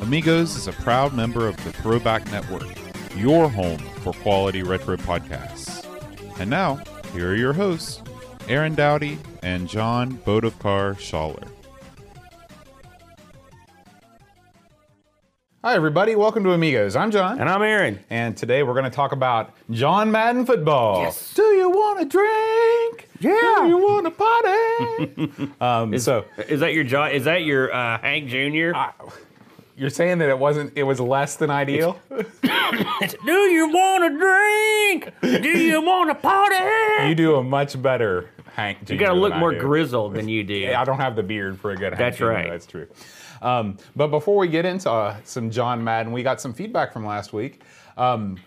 Amigos is a proud member of the Throwback Network, your home for quality retro podcasts. And now, here are your hosts, Aaron Dowdy and John Bodovkar Schaller. Hi, everybody. Welcome to Amigos. I'm John. And I'm Aaron. And today we're going to talk about John Madden football. Yes. Do you want to drink? Yeah. Do you want a party? um, Is, so is that your John? Is that your uh, Hank Jr.? You're saying that it wasn't, it was less than ideal? Do you want to drink? Do you want to party? you do a much better Hank Jr. You got to look more do. grizzled than you do. I don't have the beard for a good Hank That's Jr., right. That's true. Um, but before we get into uh, some John Madden, we got some feedback from last week. Um,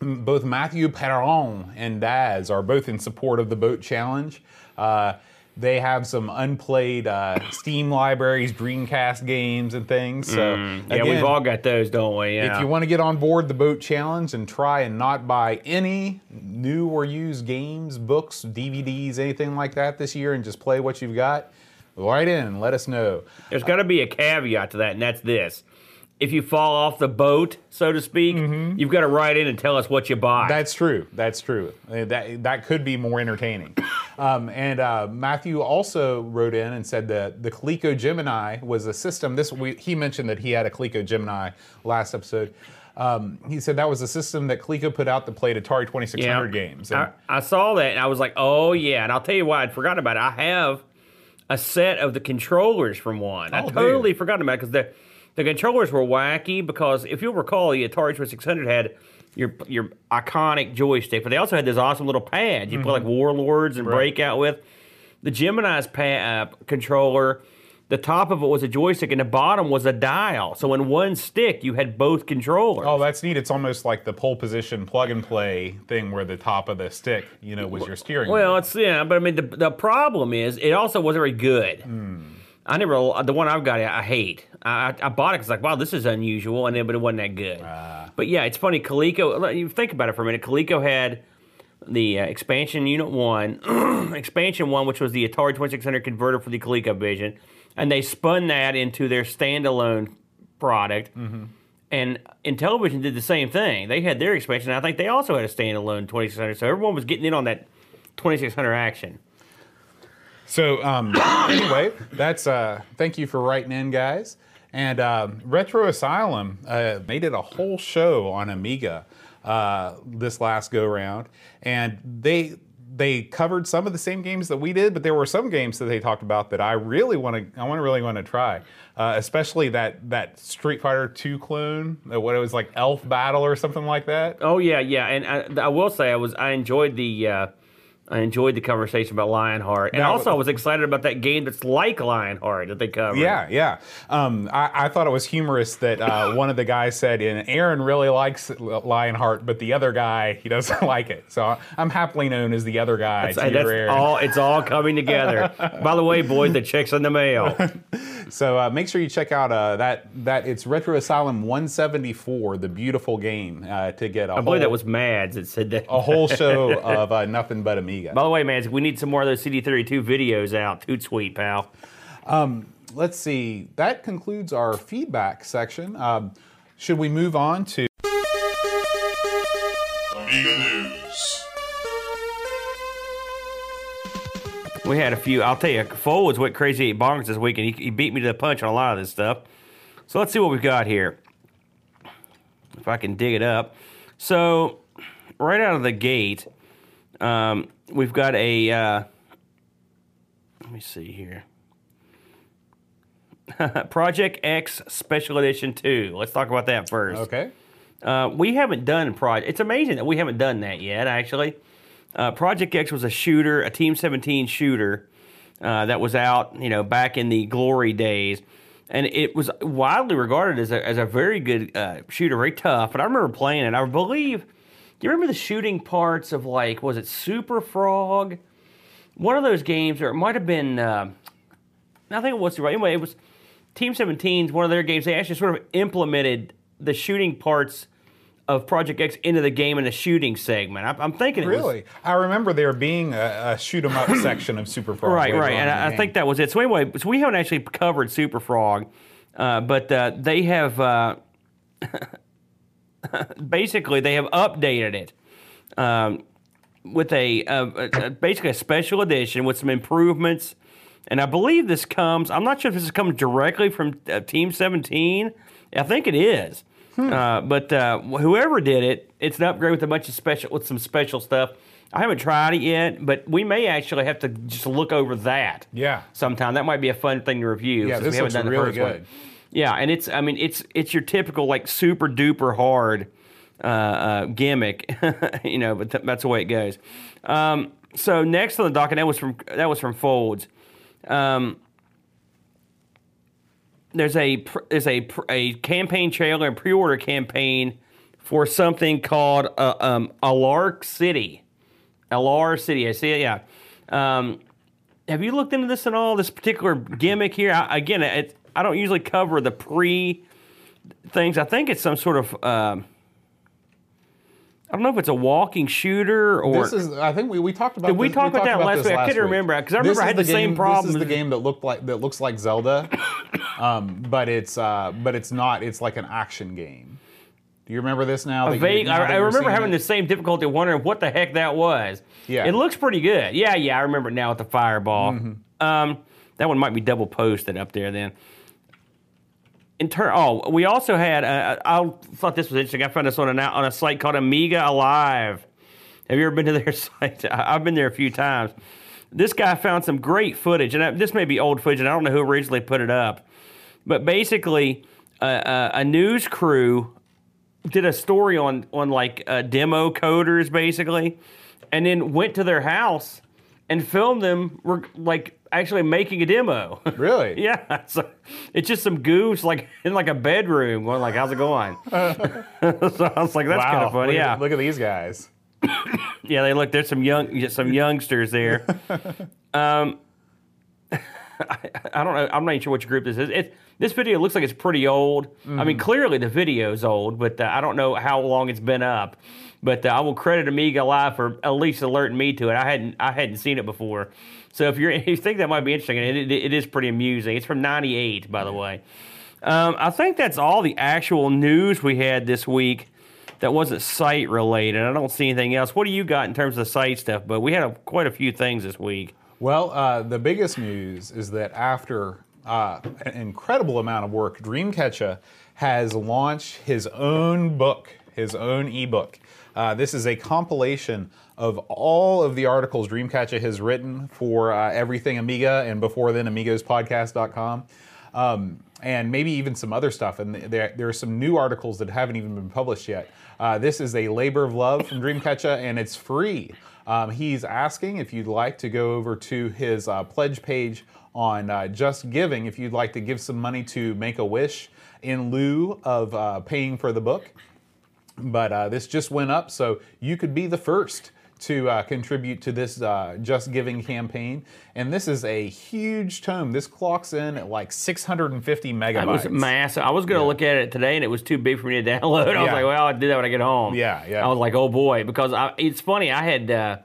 both Matthew Perron and Daz are both in support of the boat challenge. Uh, they have some unplayed uh, Steam libraries, Dreamcast games, and things. So Mm, yeah, again, we've all got those, don't we? Yeah. if you want to get on board the boat challenge and try and not buy any new or used games, books, DVDs, anything like that this year, and just play what you've got, write in and let us know. There's got to be a caveat to that, and that's this. If you fall off the boat, so to speak, you've got to write in and tell us what you buy. That's true. That's true. That that could be more entertaining. Um, and uh, Matthew also wrote in and said that the Coleco Gemini was a system. This we, he mentioned that he had a Coleco Gemini last episode. Um, he said that was a system that Coleco put out that played Atari 2600 games. And- I, I saw that and I was like, oh yeah. And I'll tell you why I'd forgotten about it. I have a set of the controllers from one. I Oh, do totally forgot about it because the the controllers were wacky. Because if you'll recall, the Atari 2600 had your your iconic joystick, but they also had this awesome little pad you play like Warlords and Mm-hmm. Right. Breakout with. The Gemini's pad, uh, controller. The top of it was a joystick, and the bottom was a dial. So in one stick, you had both controllers. Oh, that's neat. It's almost like the pole position plug and play thing where the top of the stick, you know, was your steering Well, wheel. it's yeah, but I mean the the problem is it also wasn't very good. Hmm. I never the one I've got I hate. I, I bought it because like wow this is unusual and then but it wasn't that good. Ah. But yeah, it's funny. Coleco, you think about it for a minute. Coleco had the uh, expansion unit one, expansion one, which was the Atari Twenty Six Hundred converter for the ColecoVision, and they spun that into their standalone product. Mm-hmm. And Intellivision did the same thing. They had their expansion. I think they also had a standalone 2600. So everyone was getting in on that 2600 action. So um, anyway, that's uh, thank you for writing in, guys. And um, Retro Asylum uh, made it a whole show on Amiga uh, this last go round, and they they covered some of the same games that we did, but there were some games that they talked about that I really want to I want to really want to try, uh, especially that that Street Fighter Two clone, uh, what it was like Elf Battle or something like that. Oh yeah, yeah. And I, I will say I was I enjoyed the uh, I enjoyed the conversation about Lionheart, and Now- also I was excited about that game that's like Lionheart that they covered. Yeah, yeah. Um, I, I thought it was humorous that uh, one of the guys said, "And Aaron really likes Lionheart, but the other guy he doesn't like it." So I'm happily known as the other guy. That's, that's all. It's all coming together. By the way, boys, the check's in the mail. So uh, make sure you check out uh, that that it's Retro Asylum 174, the beautiful game, uh, to get a I whole believe that was Mads that said that. a whole show of uh, nothing but Amiga. By the way, Mads, we need some more of those CD32 videos out. Toot sweet, pal. Let's see. That concludes our feedback section. Um, should we move on to? We had a few. I'll tell you, Foe was went crazy at bonkers this week, and he, he beat me to the punch on a lot of this stuff. So let's see what we've got here. If I can dig it up. So, right out of the gate, um, we've got a. Uh, let me see here. Project X Special Edition 2. Let's talk about that first. Okay. Uh, we haven't done Project. It's amazing that we haven't done that yet. Actually, uh, Project X was a shooter, a Team 17 shooter uh, that was out, you know, back in the glory days. and it was widely regarded as a, as a very good uh, shooter, very tough. But I remember playing it. I believe. Do you remember the shooting parts of like was it Super Frog? One of those games, or it might have been. Uh, I think it was the right. Anyway, it was Team 17's one of their games. They actually sort of implemented the shooting parts of Project X into the game in a shooting segment. I, I'm thinking it was Really? I remember there being a, a shoot 'em up section of Super Frog. Right, right, and I, I think that was it. So anyway, so we haven't actually covered Super Frog, uh, but uh, they have uh, basically they have updated it um, with a, a, a basically a special edition with some improvements, and I believe this comes. I'm not sure if this comes directly from uh, Team 17. I think it is. Uh, but uh, whoever did it, it's an upgrade with a bunch of special with some special stuff. I haven't tried it yet, but we may actually have to just look over that. Yeah. sometime that might be a fun thing to review. Yeah, this we looks really first one. good. Yeah, and it's I mean it's it's your typical like super duper hard uh, uh, gimmick, you know, but th- that's the way it goes. Um, so next on the docket that was from that was from Folds. Um, there's a there's a a campaign trailer and pre-order campaign for something called uh, um, Alark City. LR City, I see it. Yeah. Um, have you looked into this at all? This particular gimmick here. I, again, it, I don't usually cover the pre things. I think it's some sort of. Um, I don't know if it's a walking shooter or. This is. I think we, we talked about. Did we this- talk about talked that last week? I couldn't remember, 'cause I remember I had the same game- problem. This is the game that looked like that looks like Zelda, um, but it's uh, but it's not. It's like an action game. Do you remember this now? vague. I, I remember having it? the same difficulty, wondering what the heck that was. Yeah. it looks pretty good. Yeah, yeah, I remember it now with the fireball. Mm-hmm. Um, that one might be double posted up there then. In turn, oh, we also had. Uh, I thought this was interesting. I found this on a on a site called Amiga Alive. Have you ever been to their site? I've been there a few times. This guy found some great footage, and this may be old footage, and I don't know who originally put it up. But basically, uh, uh, a news crew did a story on on like uh, demo coders basically, and then went to their house and filmed them like actually making a demo. Really? yeah, so it's just some goofs like in like a bedroom going like, "How's it going?" so I was like, "That's kind of funny." Look yeah, At, look at these guys. yeah. They look. There's some young some youngsters there. um, I, I don't know. I'm not even sure which group this is. It, this video looks like it's pretty old. I Mm. mean, clearly the video's old, but uh, I don't know how long it's been up. But uh, I will credit Amiga Live for at least alerting me to it. I hadn't I hadn't seen it before. So if you're if you think that might be interesting, it, it, it is pretty amusing. It's from '98, by the way. Um, I think that's all the actual news we had this week that wasn't site related. I don't see anything else. What do you got in terms of the site stuff? But we had a, quite a few things this week. Well, uh, the biggest news is that after uh, an incredible amount of work, Dreamcatcher has launched his own book, his own ebook. Uh, this is a compilation of all of the articles Dreamcatcher has written for uh, everything Amiga and before then AmigosPodcast.com. Um, and maybe even some other stuff. And there, there are some new articles that haven't even been published yet. Uh, this is a labor of love from Dreamcatcher, and it's free. Um, he's asking if you'd like to go over to his uh, pledge page on uh, Just Giving, if you'd like to give some money to Make a Wish in lieu of uh, paying for the book. But uh, this just went up, so you could be the first to uh, contribute to this uh, Just Giving campaign. And this is a huge tome. This clocks in at like 650 megabytes. It was massive. I was going to look at it today, and it was too big for me to download. I was like, well, I'll do that when I get home. Yeah, yeah. I was like, oh boy, because I, it's funny. I had uh,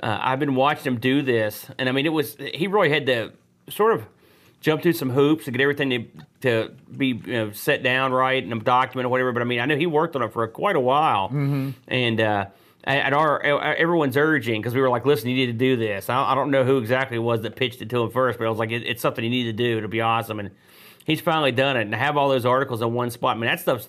uh, I've been watching him do this, and I mean, it was he really had to sort of jump through some hoops to get everything to, to be you know, set down right and a document or whatever. But I mean, I know he worked on it for quite a while, Mm-hmm. and. Uh, at our everyone's urging because we were like, listen, you need to do this. I, I don't know who exactly it was that pitched it to him first, but I was like, it, it's something you need to do. It'll be awesome, and he's finally done it. And to have all those articles in one spot, I mean, that stuff's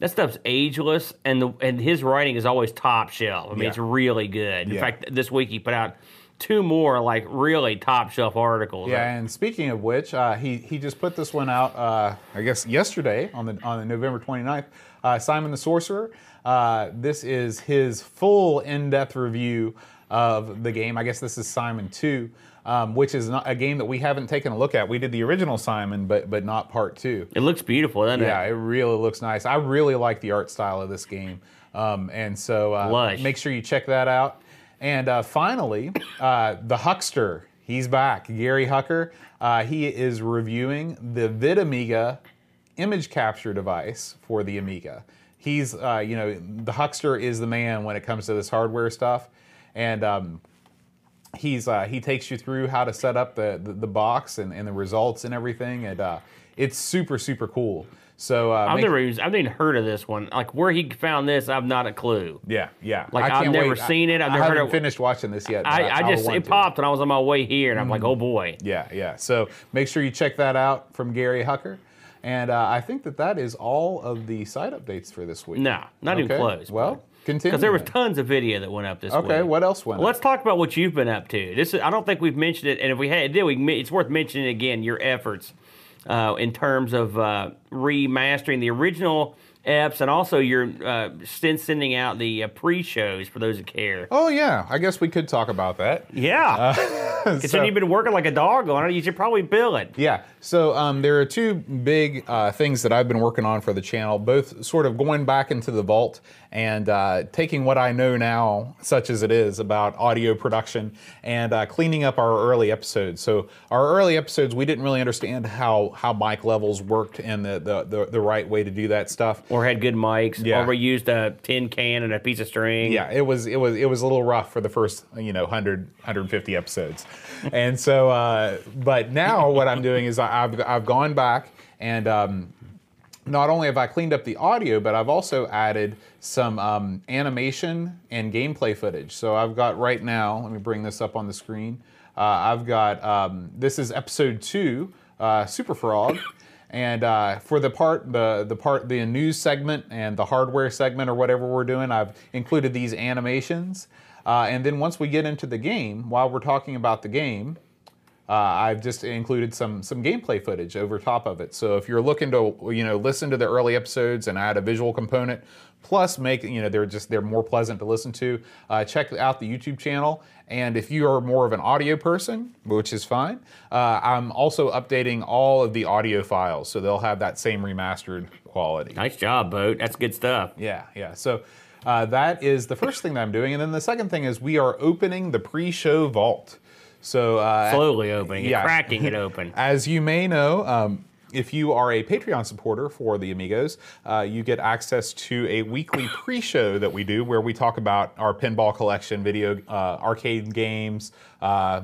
that stuff's ageless, and the and his writing is always top shelf. I mean, Yeah. it's really good. In Yeah. fact, this week he put out two more like really top shelf articles. Yeah, and speaking of which, uh, he he just put this one out, uh, I guess yesterday on the on the November 29th. Uh, Simon the Sorcerer. Uh, this is his full in-depth review of the game. I guess this is Simon 2. um, which is not a game that we haven't taken a look at. We did the original Simon, but but not part two. It looks beautiful, doesn't Yeah, it? Yeah, it really looks nice. I really like the art style of this game, um, and so uh, make sure you check that out. And uh, finally, uh, the Huckster, he's back. Gary Hucker, uh, he is reviewing the VidAmiga image capture device for the Amiga. He's, uh, you know, the Huckster is the man when it comes to this hardware stuff, and um, he's uh, he takes you through how to set up the the, the box and, and the results and everything, and uh, it's super super cool. So uh, I've make- never even, I've even heard of this one. Like where he found this, I've not a clue. yeah yeah Like, I I've never wait. Seen it. I've I never heard haven't of- finished watching this yet. but I, I just it to. popped when I was on my way here, and I'm like, oh boy. Yeah yeah. So make sure you check that out from Gary Hucker. And uh, I think that that is all of the site updates for this week. No, not even close. Well, continue. because there was tons of video that went up this week. Okay, what else went? Well, let's talk about what you've been up to. This is, I don't think we've mentioned it, and if we had, did, we, it's worth mentioning again your efforts uh, in terms of uh, remastering the original eps, and also your uh, sending out the uh, pre-shows for those that care. Oh yeah, I guess we could talk about that. Yeah, So- considering you've been working like a dog on it, you should probably bill it. Yeah. So um, there are two big uh, things that I've been working on for the channel, both sort of going back into the vault and uh, taking what I know now, such as it is, about audio production and uh, cleaning up our early episodes. So our early episodes, we didn't really understand how how mic levels worked and the the, the, the right way to do that stuff. Or had good mics, Yeah. or we used a tin can and a piece of string. Yeah, it was it was it was a little rough for the first you know 100 150 episodes, and so uh, but now what I'm doing is I- I've I've gone back and um, not only have I cleaned up the audio, but I've also added some um, animation and gameplay footage. So I've got right now. Let me bring this up on the screen. Uh, I've got um, this is episode two, uh, Super Frog. And uh, for the part, the the part, the news segment and the hardware segment or whatever we're doing, I've included these animations. Uh, and then once we get into the game, while we're talking about the game, uh, I've just included some some gameplay footage over top of it. So if you're looking to you know listen to the early episodes and add a visual component, plus make you know they're just they're more pleasant to listen to, uh, check out the YouTube channel. And if you are more of an audio person, which is fine, uh, I'm also updating all of the audio files, so they'll have that same remastered quality. Nice job, boat. That's good stuff. Yeah, yeah. So uh, that is the first thing that I'm doing, and then the second thing is we are opening the pre-show vault. So uh, Slowly opening it, cracking it open. as you may know, um, if you are a Patreon supporter for the Amigos, uh, you get access to a weekly pre-show that we do where we talk about our pinball collection, video, uh, arcade games, uh,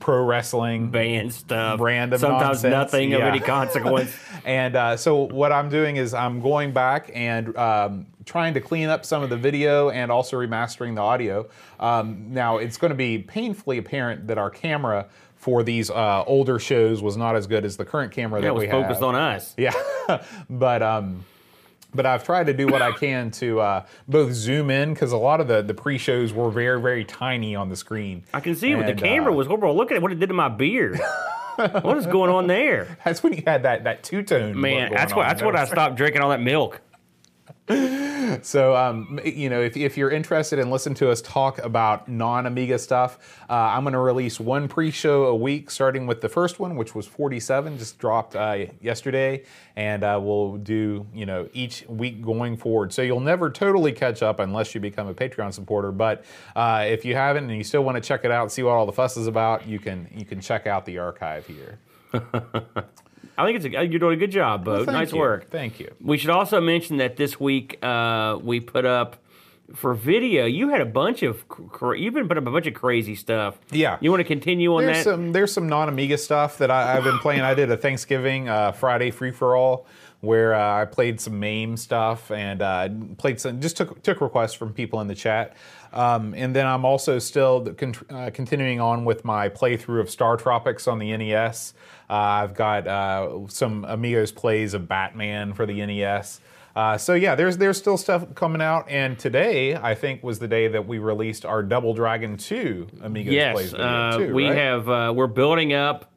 pro wrestling, Band stuff. Random Sometimes nonsense, nothing of any consequence. And uh, so what I'm doing is I'm going back and um, trying to clean up some of the video and also remastering the audio. Um, now it's going to be painfully apparent that our camera for these uh, older shows was not as good as the current camera that that was we focused have. on us. Yeah, but um, but I've tried to do what I can to uh, both zoom in because a lot of the the pre-shows were very very tiny on the screen. I can see what the camera uh, was horrible. Look at what it did to my beard. what is going on there? That's when you had that that two tone. Man, that's what that's what I stopped drinking all that milk. So, um, you know, if, if you're interested in listening to us talk about non Amiga stuff, uh, I'm going to release one pre show a week, starting with the first one, which was 47, just dropped uh, yesterday. And uh, we'll do, you know, each week going forward. So you'll never totally catch up unless you become a Patreon supporter. But uh, if you haven't and you still want to check it out see what all the fuss is about, you can you can check out the archive here. I think it's a, you're doing a good job, Bo. Thank nice you. work. Thank you. We should also mention that this week uh, we put up for video. You had a bunch of cr- you've been putting up a bunch of crazy stuff. Yeah. You want to continue on There's that? some there's some non Amiga stuff that I, I've been playing. I did a Thanksgiving uh, Friday free for all where uh, I played some MAME stuff and uh, played some just took took requests from people in the chat. Um, and then I'm also still con- uh, continuing on with my playthrough of Star Tropics on the NES. Uh, I've got uh, some Amigos plays of Batman for the NES. Uh, so yeah, there's there's still stuff coming out, and today I think was the day that we released our Double Dragon 2 Amigos plays yes, uh, we right? have. Uh, we're building up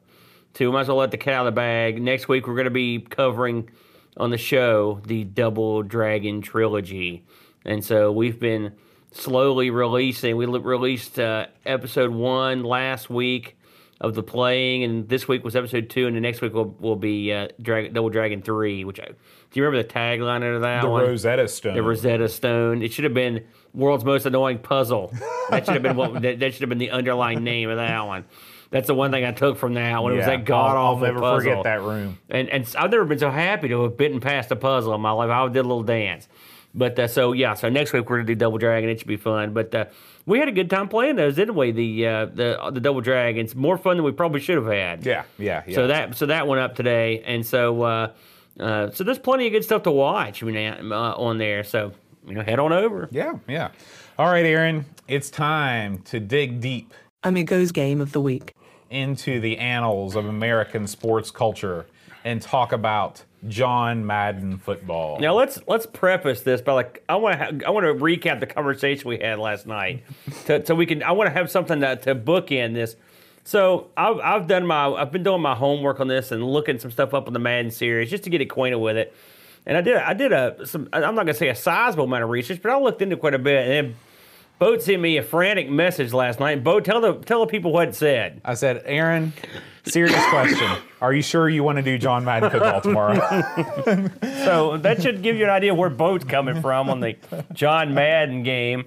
to. Might as well let the cat out of the bag. Next week we're going to be covering on the show the Double Dragon trilogy, and so we've been slowly releasing. We released uh, episode one last week. of the playing. And this week was episode two, and the next week will will be uh, Double Dragon three. Which I, do you remember the tagline of that The one? Rosetta Stone. the Rosetta Stone. It should have been world's most annoying puzzle. That should have been what that, that should have been the underlying name of that one. That's the one thing I took from that one. It was Yeah, that god I'll- I'll never forget that room. And and I've never been so happy to have bitten past a puzzle in my life. I did a little dance. But uh, so yeah, so next week we're gonna do Double Dragon. It should be fun. But uh, we had a good time playing those, didn't we? The uh, the the Double Dragons, more fun than we probably should have had. Yeah, yeah, yeah. So that so that went up today, and so uh, uh, so there's plenty of good stuff to watch I mean, uh, on there. So you know, head on over. yeah, yeah. All right, Aaron, it's time to dig deep Amigos Game of the Week. into the annals of American sports culture and talk about John Madden football. Now let's let's preface this by like I want to ha- I want to recap the conversation we had last night, to, so we can I want to have something to, to bookend this. So I've, I've done my I've been doing my homework on this and looking some stuff up on the Madden series just to get acquainted with it, and I did I did a some I'm not gonna say a sizable amount of research, but I looked into quite a bit. And then Bo sent me a frantic message last night. Bo, tell the tell the people what it said. I said, Aaron, serious question. Are you sure you want to do John Madden football tomorrow? So that should give you an idea where Bo's coming from on the John Madden game.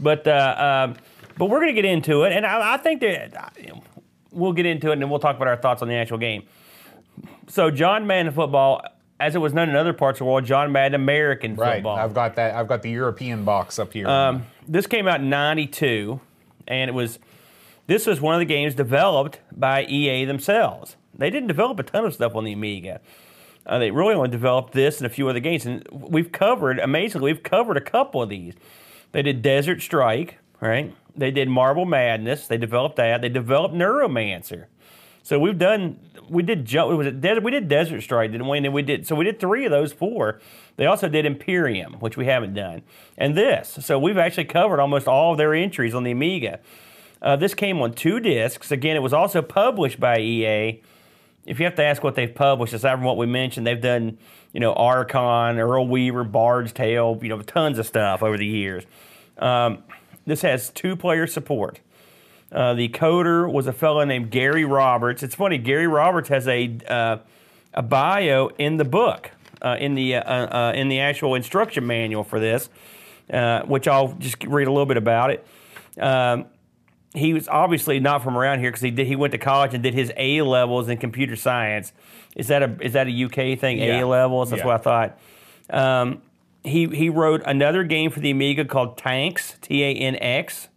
But uh, um, but we're gonna get into it, and I, I think that uh, we'll get into it, and then we'll talk about our thoughts on the actual game. So John Madden football, as it was known in other parts of the world, John Madden American right. football. I've got that. I've got the European box up here. Um, this came out in '92, and it was this was one of the games developed by EA themselves. They didn't develop a ton of stuff on the Amiga. Uh, they really only developed this and a few other games, and we've covered amazingly. We've covered a couple of these. They did Desert Strike, right? They did Marble Madness. They developed that. They developed Neuromancer. So we've done. We did. ju- Was it? We did Desert Strike, didn't we? And then we did. So we did three of those four. They also did Imperium, which we haven't done, and this. So we've actually covered almost all of their entries on the Amiga. Uh, this came on two discs. Again, it was also published by EA. If you have to ask what they've published, aside from what we mentioned, they've done, you know, Archon, Earl Weaver, Bard's Tale, you know, tons of stuff over the years. Um, this has two player support. Uh, the coder was a fellow named Gary Roberts. It's funny, Gary Roberts has a uh, a bio in the book, uh, in the uh, uh, in the actual instruction manual for this, uh, which I'll just read a little bit about it. Um, he was obviously not from around here because he did he went to college and did his A levels in computer science. Is that a is that a UK thing? Yeah. A levels. That's Yeah. what I thought. Um, he he wrote another game for the Amiga called Tanks T A N X.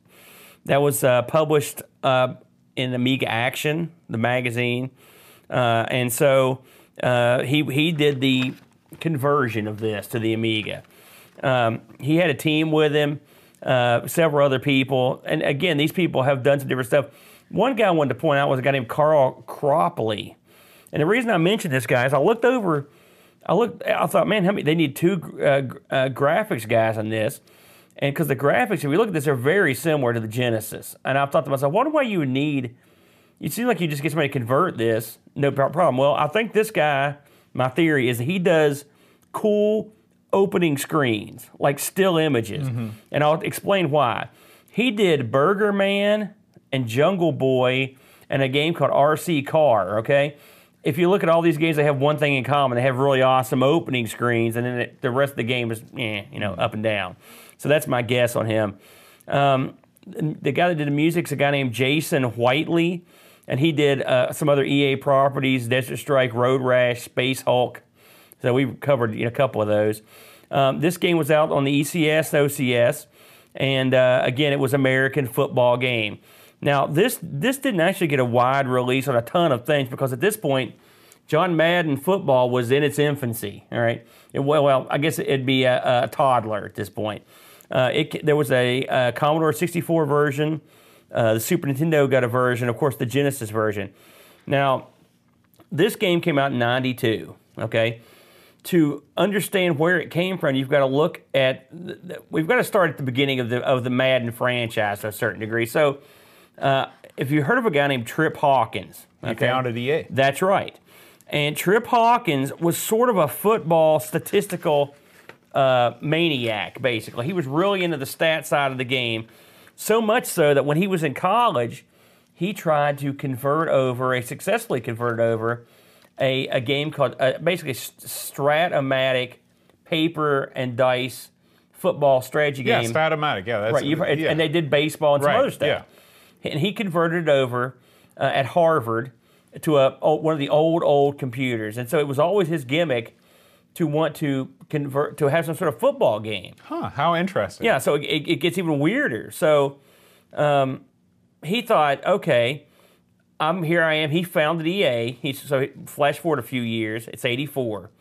That was uh, published uh, in Amiga Action, the magazine, uh, and so uh, he he did the conversion of this to the Amiga. Um, he had a team with him, uh, several other people, and again, these people have done some different stuff. One guy I wanted to point out was a guy named Carl Cropley, and the reason I mentioned this guy is I looked over, I looked, I thought, man, how many? They need two uh, graphics guys on this, and because the graphics, if you look at this, they're very similar to the Genesis, and I thought to myself, wonder why you would need. It seems like you just get somebody to convert this, no problem. Well, I think this guy, my theory is that he does cool opening screens, like still images. And I'll explain why. He did Burger Man and Jungle Boy and a game called RC Car, okay? If you look at all these games, they have one thing in common. They have really awesome opening screens, and then it, the rest of the game is, eh, you know, up and down. So that's my guess on him. Um, the guy that did the music is a guy named Jason Whitley, and he did uh, some other EA properties: Desert Strike, Road Rash, Space Hulk. So we covered you know, a couple of those. Um, this game was out on the ECS, OCS, and uh, again, it was American football game. Now this this didn't actually get a wide release on a ton of things because at this point, John Madden football was in its infancy. All right, It- well, well, I guess it'd be a, a toddler at this point. Uh, it, there was a, uh Commodore 64 version. Uh, the Super Nintendo got a version, of course, the Genesis version. Now, this game came out in 92, okay? To understand where it came from, you've got to look at, the, we've got to start at the beginning of the, of the Madden franchise to a certain degree. So, uh, if you heard of a guy named Trip Hawkins, He okay? founded EA. That's right. And Trip Hawkins was sort of a football statistical uh, maniac, basically. He was really into the stat side of the game, so much so that when he was in college, he tried to convert over, a successfully converted over, a, a game called uh, basically Strat-O-Matic paper and dice football strategy Game. Yeah, game. Statomatic. Yeah, that's Right, yeah. and they did baseball and some Right, other stuff. Yeah. And he converted it over uh, at Harvard to a one of the old old computers, and so it was always his gimmick to want to convert to have some sort of football game. Huh, how interesting. Yeah, so it, it gets even weirder. So um, he thought, okay, I'm here. I am. He founded EA. He's so flash forward a few years. It's '84.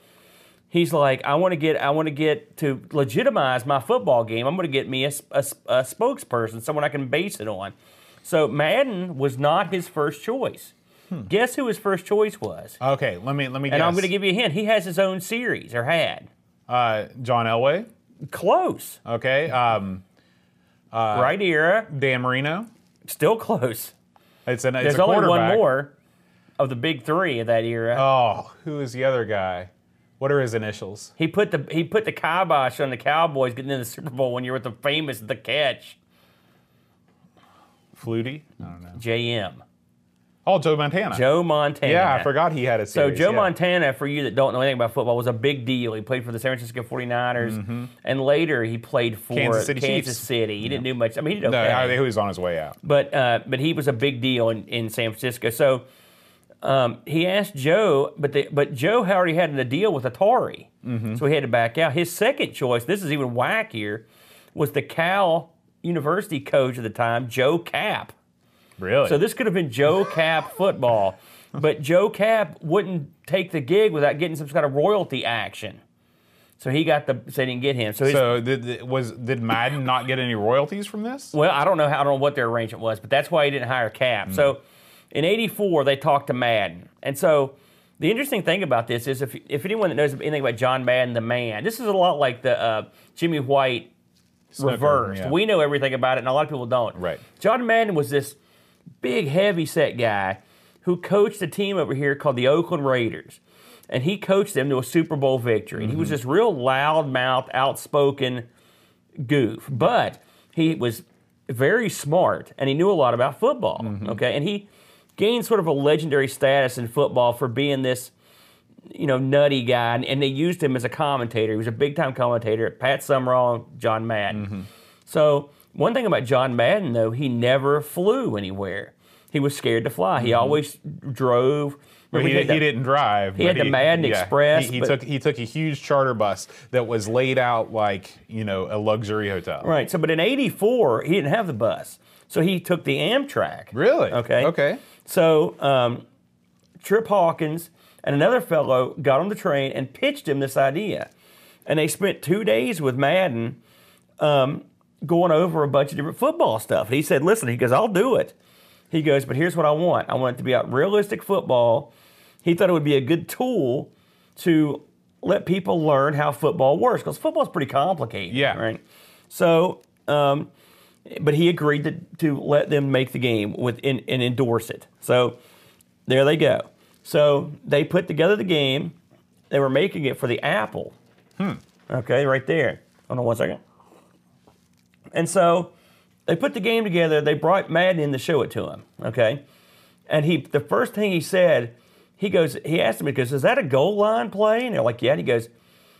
He's like, I want to get, I want to get to legitimize my football game. I'm going to get me a, a, a spokesperson, someone I can base it on. So Madden was not his first choice. Guess who his first choice was? Okay, let me let me And guess. I'm going to give you a hint. He has his own series or had. uh, John Elway. Close. Okay, um, right era. Dan Marino. Still close. It's an it's There's a only one more of the big three of that era. Oh, who is the other guy? What are his initials? he put the he put the kibosh on the Cowboys getting in the Super Bowl one year with the famous the catch Flutie? I don't know. JM Oh, Joe Montana. Joe Montana. Yeah, I forgot he had a So. Joe yeah. Montana, for you that don't know anything about football, was a big deal. He played for the San Francisco 49ers, and later he played for Mm-hmm. Kansas City Kansas Chiefs. City. He didn't do much. I mean, he did No. I- he was on his way out. but uh, but he was a big deal in, in San Francisco. So um, he asked Joe, but the, but Joe already had a deal with Atari, Mm-hmm. so he had to back out. His second choice, this is even wackier, was the Cal University coach at the time, Joe Kapp. Really? So this could have been Joe Kapp football, but Joe Kapp wouldn't take the gig without getting some kind of royalty action. So he got the so they didn't get him. So, So did, did- was did Madden not get any royalties from this? well, I don't know how I don't know what their arrangement was, but that's why he didn't hire Kapp. Mm. So in '84 they talked to Madden, and so the interesting thing about this is if if anyone that knows anything about John Madden, the man, this is a lot like the uh, Jimmy White Snooker, reversed. yeah. We know everything about it, and a lot of people don't. Right. John Madden was this big, heavy set guy who coached a team over here called the Oakland Raiders. And he coached them to a Super Bowl victory. And he was Mm-hmm. this real loud mouth, outspoken goof. But he was very smart and he knew a lot about football. Mm-hmm. Okay. And he gained sort of a legendary status in football for being this you know, nutty guy, and, and they used him as a commentator. He was a big time commentator. Pat Summerall, John Madden. Mm-hmm. So one thing about John Madden, though, he never flew anywhere. He was scared to fly. He always drove. Well, Remember he, had he didn't drive. he had the Madden Express, He, he took he took a huge charter bus that was laid out like you know a luxury hotel. Right. So, but in '84, he didn't have the bus, so he took the Amtrak. Really? Okay. Okay. So um, Trip Hawkins and another fellow got on the train and pitched him this idea, and they spent two days with Madden um, going over a bunch of different football stuff. And He said, "Listen," he goes, "I'll do it." He goes, "But here's what I want. I want it to be about realistic football." He thought it would be a good tool to let people learn how football works because football's pretty complicated. Yeah. Right. So. Um, but he agreed to, to let them make the game with and, and endorse it. So there they go. So they put together the game. They were making it for the Apple. Hmm. Okay, right there. Hold on one second. And so they put the game together. They brought Madden in to show it to him. Okay, and he the first thing he said, he goes, he asked him, he goes, "Is that a goal line play?" And they're like, "Yeah." And he goes,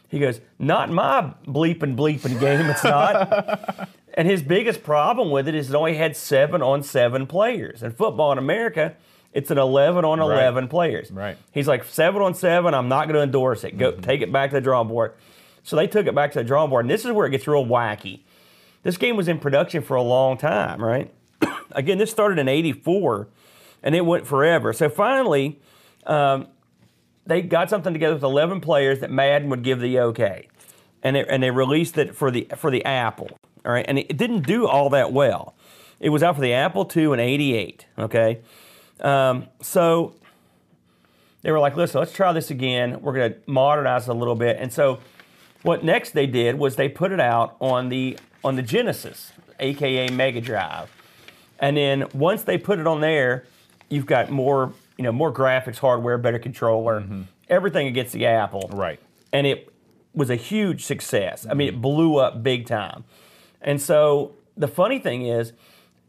he goes, "Not my bleeping bleeping game. It's not." And his biggest problem with it is it only had seven on seven players. And football in America, it's an 11 on 11 players. Right. He's like, seven on seven, I'm not going to endorse it. Go mm-hmm. Take it back to the drawing board. So they took it back to the drawing board. And this is where it gets real wacky. This game was in production for a long time, right? Again, this started in 84 and it went forever. So finally, um, they got something together with 11 players that Madden would give the okay. And, it, and they released it for the, for the Apple. All right. And it didn't do all that well. It was out for the Apple II in 88. Okay. Um, so they were like, listen, let's try this again. We're going to modernize it a little bit. And so what next they did was they put it out on the on the Genesis, aka Mega Drive. And then once they put it on there, you've got more, you know, more graphics hardware, better controller, everything against the Apple. Right. And it was a huge success. I mean, it blew up big time. And so the funny thing is,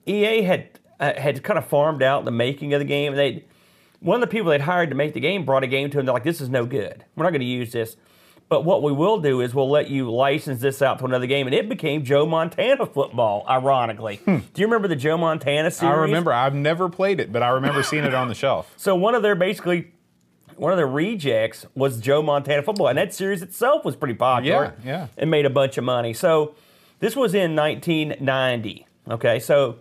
EA had uh, had kind of farmed out the making of the game. And they, one of the people they'd hired to make the game brought a game to them. They're like, "This is no good. We're not going to use this." But what we will do is we'll let you license this out to another game, and it became Joe Montana football. Ironically, hmm. do you remember the Joe Montana series? I remember. I've never played it, but I remember seeing it on the shelf. So one of their basically one of their rejects was Joe Montana football, and that series itself was pretty popular. Yeah, yeah. And made a bunch of money. So this was in 1990. Okay, so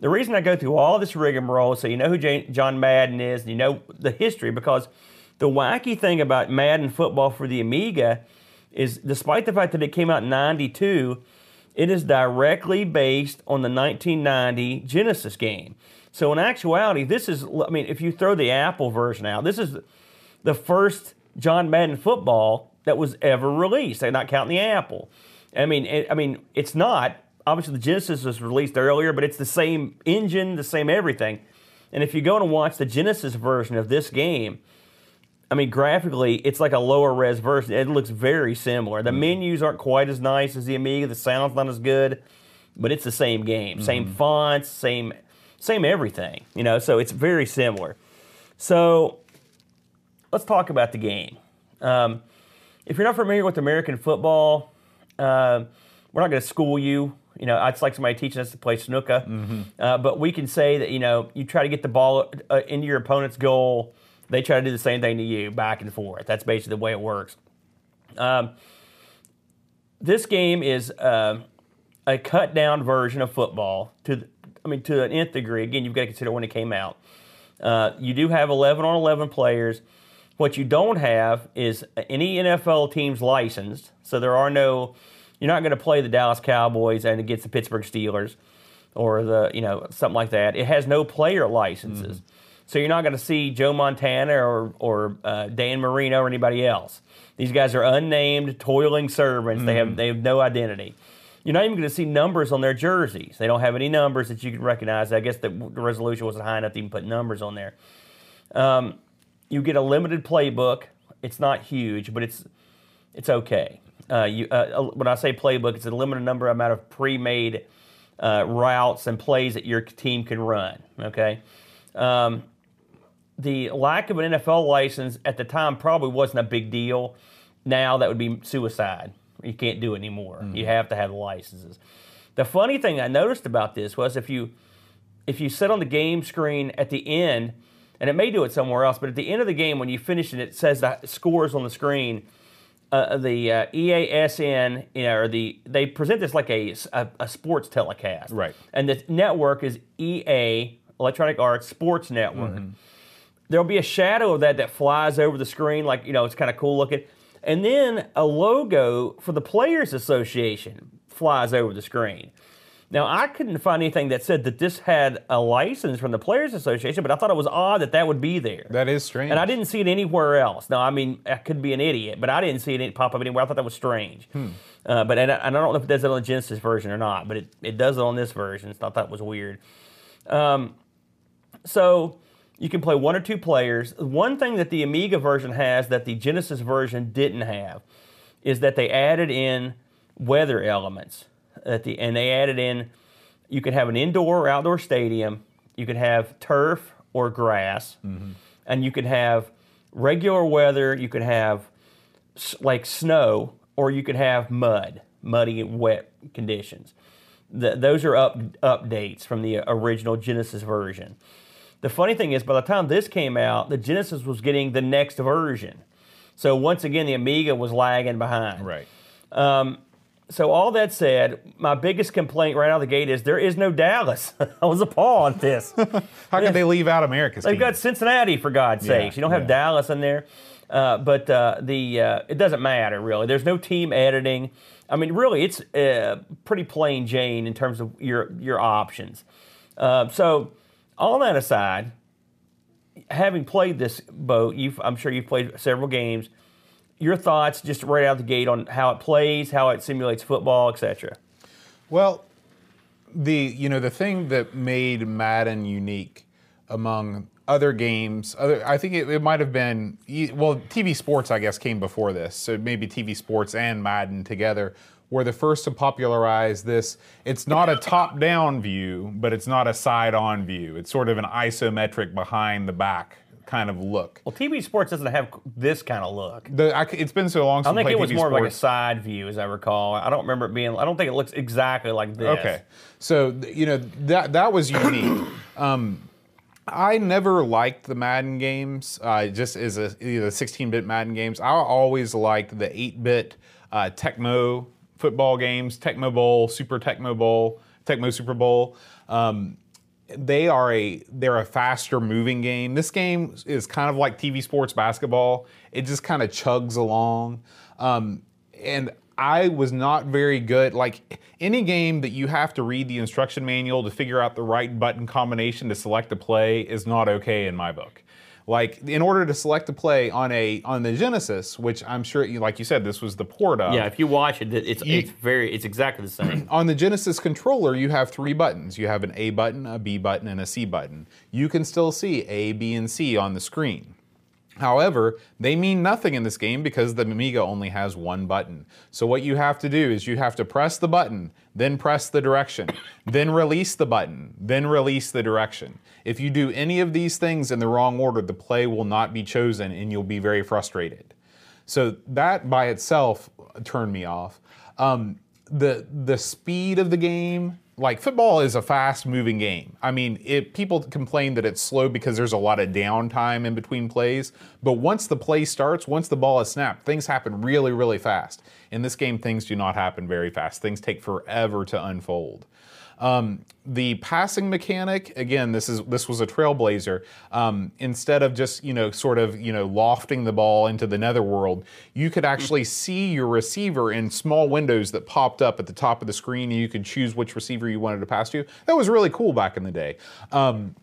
the reason I go through all this rigmarole, so you know who J- John Madden is, and you know the history, because the wacky thing about Madden football for the Amiga is, despite the fact that it came out in '92, it is directly based on the 1990 Genesis game. So in actuality, this is, I mean, if you throw the Apple version out, this is the first John Madden football that was ever released. They're not counting the Apple. I mean, it, I mean, it's not. Obviously, the Genesis was released earlier, but it's the same engine, the same everything. And if you go and watch the Genesis version of this game, I mean, graphically, it's like a lower res version. It looks very similar. The menus aren't quite as nice as the Amiga. The sound's not as good, but it's the same game. Same fonts, same, same everything. You know, so it's very similar. So let's talk about the game. Um, if you're not familiar with American football, uh, we're not going to school you. You know, it's like somebody teaching us to play snooker. Uh, but we can say that you know you try to get the ball uh, into your opponent's goal. They try to do the same thing to you, back and forth. That's basically the way it works. Um, this game is uh, a cut down version of football. To I mean, to an nth degree. Again, you've got to consider when it came out. Uh, you do have 11 on 11 players. What you don't have is any NFL teams licensed. So there are no. You're not going to play the Dallas Cowboys and against the Pittsburgh Steelers, or the you know something like that. It has no player licenses. So you're not going to see Joe Montana or or uh, Dan Marino or anybody else. These guys are unnamed, toiling servants. They have they have no identity. You're not even going to see numbers on their jerseys. They don't have any numbers that you can recognize. I guess the, the resolution wasn't high enough to even put numbers on there. Um, you get a limited playbook. It's not huge, but it's it's okay. Uh, you, uh, when I say playbook, it's a limited number amount of pre-made uh, routes and plays that your team can run. Okay. Um, the lack of an NFL license at the time probably wasn't a big deal. Now that would be suicide. You can't do it anymore. You have to have licenses. The funny thing I noticed about this was if you if you sit on the game screen at the end, and it may do it somewhere else, but at the end of the game when you finish it, it says the scores on the screen. Uh, the uh, EASN, you know, or the they present this like a, a, a sports telecast, Right. And the network is EA Electronic Arts Sports Network there'll be a shadow of that that flies over the screen, like you know, it's kind of cool looking, and then a logo for the Players Association flies over the screen. Now, I couldn't find anything that said that this had a license from the Players Association, but I thought it was odd that that would be there. That is strange. And I didn't see it anywhere else. Now, I mean, I could be an idiot, but I didn't see it pop up anywhere. I thought that was strange. Uh, but and I, and I don't know if it does it on the Genesis version or not, but it, it does it on this version. So I thought that was weird. Um, so you can play one or two players. One thing that the Amiga version has that the Genesis version didn't have is that they added in weather elements. At the and they added in you could have an indoor or outdoor stadium, you could have turf or grass, mm-hmm. and you could have regular weather, you could have s- like snow, or you could have mud, muddy, wet conditions. Th those are up updates from the original Genesis version. The funny thing is, by the time this came out, the Genesis was getting the next version. So once again, the Amiga was lagging behind. right. So all that said, my biggest complaint right out of the gate is there is no Dallas. I was appalled at this. How could they leave out America's They've team? got Cincinnati for God's Yeah, sakes. You don't have yeah. Dallas in there, uh, but uh, the uh, it doesn't matter really. There's no team editing. I mean, really, it's uh, pretty plain Jane in terms of your your options. Uh, so, all that aside, having played this boat, I'm sure you've played several games. Your thoughts, just right out the gate, on how it plays, how it simulates football, etc. Well, the you know the thing that made Madden unique among other games, other I think it, it might have been well TV Sports I guess came before this, so maybe TV Sports and Madden together were the first to popularize this. It's not a top down view, but it's not a side on view. It's sort of an isometric behind the back kind of look. Well, TV Sports doesn't have this kind of look. The, I it's been so long since I think it was TV more of like a side view, as I recall. I don't remember it being. I don't think it looks exactly like this. Okay, so you know that that was unique. um, I never liked the Madden games, uh, just as a the 16-bit Madden games. I always liked the 8-bit uh, Tecmo football games, Tecmo Bowl, Super Tecmo Bowl, Tecmo Super Bowl. Um, they are a they're a faster moving game. This game is kind of like TV sports basketball. It just kind of chugs along, um, and I was not very good. Like any game that you have to read the instruction manual to figure out the right button combination to select a play is not okay in my book. Like in order to select a play on a on the Genesis, which I'm sure, you like you said, this was the port of. Yeah, if you watch it, it's You- it's very it's exactly the same. on the Genesis controller, you have three buttons. You have an A button, a B button, and a C button. You can still see A, B, and C on the screen. However, they mean nothing in this game because the Amiga only has one button. So what you have to do is you have to press the button, then press the direction, then release the button, then release the direction. If you do any of these things in the wrong order, the play will not be chosen and you'll be very frustrated. So that by itself turned me off. Um, the the speed of the game, like football, is a fast moving game. I mean, it, people complain that it's slow because there's a lot of downtime in between plays. But once the play starts, once the ball is snapped, things happen really, really fast. In this game, things do not happen very fast. Things take forever to unfold. Um, the passing mechanic, again, this is this was a trailblazer. Um, instead of just you know sort of you know lofting the ball into the netherworld, you could actually see your receiver in small windows that popped up at the top of the screen, and you could choose which receiver you wanted to pass to. That was really cool back in the day. Um,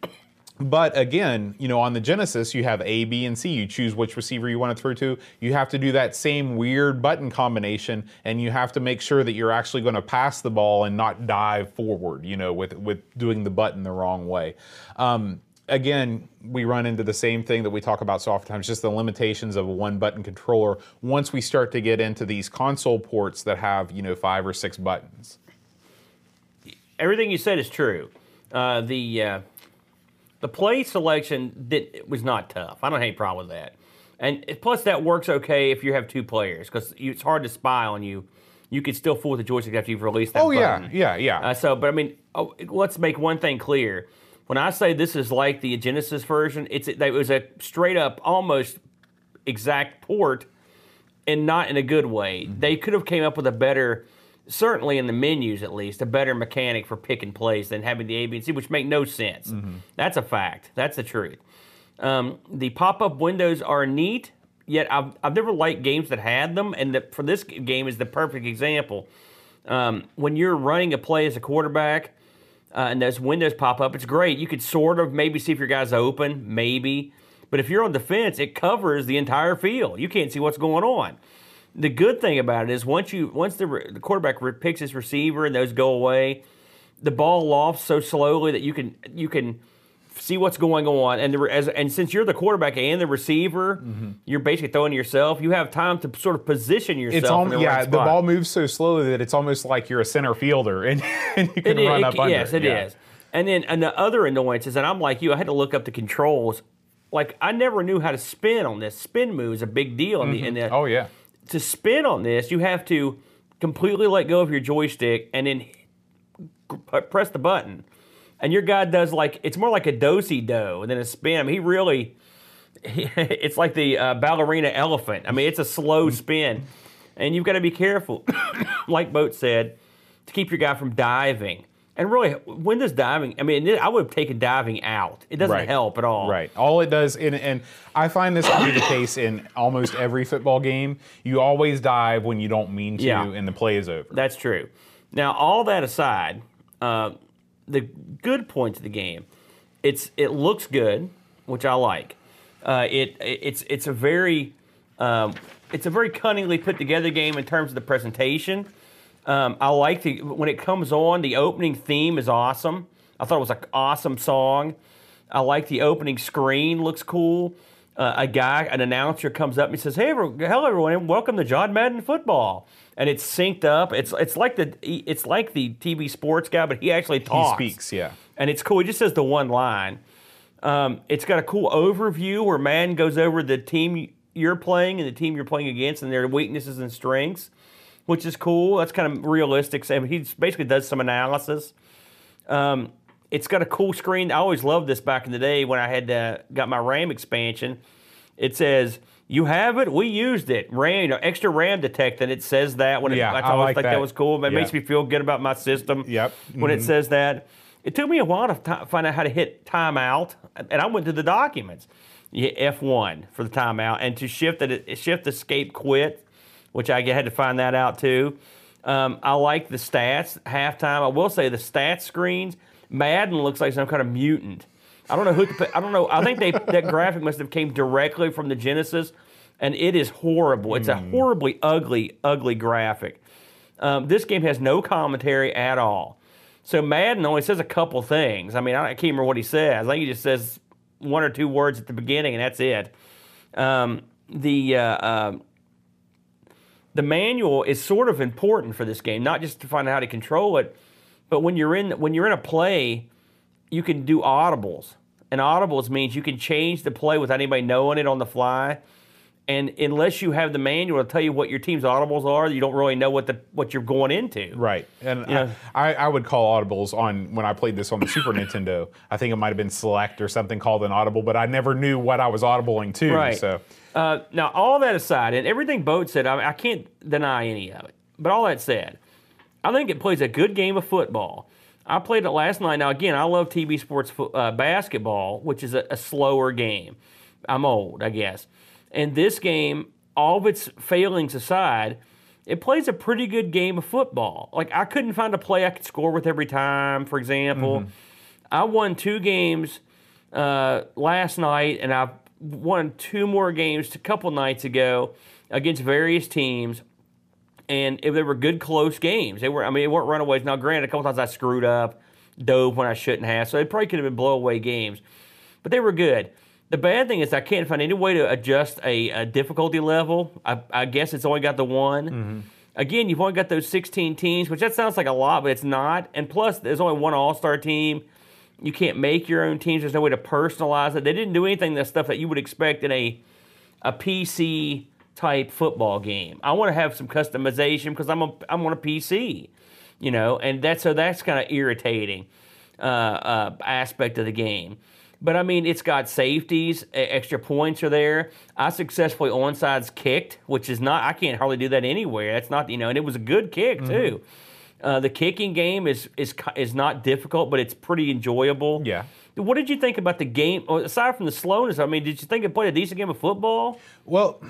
but again, you know, on the Genesis, you have A, B, and C. You choose which receiver you want to throw to. You have to do that same weird button combination, and you have to make sure that you're actually going to pass the ball and not dive forward. You know, with with doing the button the wrong way. Um, again, we run into the same thing that we talk about so oftentimes, just the limitations of a one button controller. Once we start to get into these console ports that have you know five or six buttons. Everything you said is true. Uh, the uh, the play selection did, was not tough. I don't have any problem with that. And plus, that works okay if you have two players because it's hard to spy on you. You can still fool with the joystick after you've released that Oh yeah, button. yeah, yeah. Uh, so, but I mean, oh, let's make one thing clear. When I say this is like the Genesis version, it's it was a straight up, almost exact port, and not in a good way. They could have came up with a better, certainly in the menus at least, a better mechanic for pick and place than having the A, B, and C, which make no sense. That's a fact. That's the truth. Um, the pop-up windows are neat, yet I've, I've never liked games that had them, and the, for this game is the perfect example. Um, when you're running a play as a quarterback, uh, and those windows pop up, it's great. You could sort of maybe see if your guy's open, maybe. But if you're on defense, it covers the entire field. You can't see what's going on. The good thing about it is once you once the, re- the quarterback re- picks his receiver and those go away, the ball lofts so slowly that you can you can see what's going on. And the, as, and since you're the quarterback and the receiver, mm-hmm. you're basically throwing to yourself. You have time to sort of position yourself. It's in the yeah. right the ball moves so slowly that it's almost like you're a center fielder, and, and you can It is- run it- up under. Yes, it is. yeah. And then and the other annoyance is that I'm like you. I had to look up the controls. Like I never knew how to spin on this. Spin move is a big deal. In the, in mm-hmm. the, Oh yeah. To spin on this, you have to completely let go of your joystick and then press the button. And your guy does like it's more like a dosey do than a spin. I mean, he really, it's like the uh, ballerina elephant. I mean, it's a slow spin, and you've got to be careful, like Boat said, to keep your guy from diving. And really, when does diving? I mean, I would have taken diving out. It doesn't Right. help at all. Right. All it does, and, and I find this to be the case in almost every football game. You always dive when you don't mean to, Yeah. and the play is over. That's true. Now, all that aside, uh, the good points of the game, it's it looks good, which I like. Uh, it it's it's a very um, it's a very cunningly put together game in terms of the presentation. Um, I like the when it comes on. The opening theme is awesome. I thought it was an awesome song. I like the opening screen; looks cool. uh, a guy, an announcer, comes up and he says, "Hey, hello everyone, and welcome to John Madden Football." And it's synced up. It's it's like the it's like the TV sports guy, but he actually talks. He speaks, yeah. and it's cool. He just says the one line. Um, it's got a cool overview where man goes over the team you're playing and the team you're playing against and their weaknesses and strengths, which is cool. That's kind of realistic. So he basically does some analysis. Um, it's got a cool screen. I always loved this back in the day when I had uh, got my RAM expansion. It says, "You have it. We used it. RAM, you know, extra RAM detected." It says that when it, Yeah, I I always like think that. that. was cool. It Yeah. makes me feel good about my system. Yep. When it Mhm. says that, it took me a while to ti- find out how to hit timeout, and I went to the documents. You hit F1 for the timeout, and to shift it, shift escape quit, which I had to find that out too. Um, I like the stats halftime. I will say the stats screens. Madden looks like some kind of mutant. I don't know who. To put, I don't know. I think they that graphic must have came directly from the Genesis, and it is horrible. It's a horribly ugly, ugly graphic. Um, this game has no commentary at all. So Madden only says a couple things. I mean, I can't remember what he says. I think he just says one or two words at the beginning, and that's it. Um, the uh, um the manual is sort of important for this game, not just to find out how to control it, but when you're in when you're in a play, you can do audibles. And audibles means you can change the play without anybody knowing it on the fly. And unless you have the manual to tell you what your team's audibles are, you don't really know what the what you're going into. Right, and Yeah. I, I would call audibles on when I played this on the Super Nintendo. I think it might have been select or something called an audible, but I never knew what I was audibling to. Right. So Uh, now, all that aside, and everything Boat said, I, I can't deny any of it. But all that said, I think it plays a good game of football. I played it last night. Now, again, I love TV sports uh, basketball, which is a, a slower game. I'm old, I guess. And this game, all of its failings aside, it plays a pretty good game of football. Like, I couldn't find a play I could score with every time, for example. I won two games uh, last night, and I won two more games a couple nights ago against various teams, and it, they were good, close games. They were, I mean, they weren't runaways. Now, granted, a couple times I screwed up, dove when I shouldn't have, so they probably could have been blowaway games, but they were good. The bad thing is I can't find any way to adjust a, a difficulty level. I, I guess it's only got the one. Again, you've only got those 16 teams, which that sounds like a lot, but it's not. And plus, there's only one All Star team. You can't make your own teams. There's no way to personalize it. They didn't do anything that stuff that you would expect in a a PC type football game. I want to have some customization because I'm a, I'm on a PC, you know, and that's so that's kind of irritating uh, uh, aspect of the game. But I mean, it's got safeties, extra points are there. I successfully onsides kicked, which is not I can't hardly do that anywhere. That's not you know, and it was a good kick too. Uh, the kicking game is is is not difficult, but it's pretty enjoyable. Yeah. What did you think about the game? oh, Aside from the slowness, I mean, did you think it played a decent game of football? Well,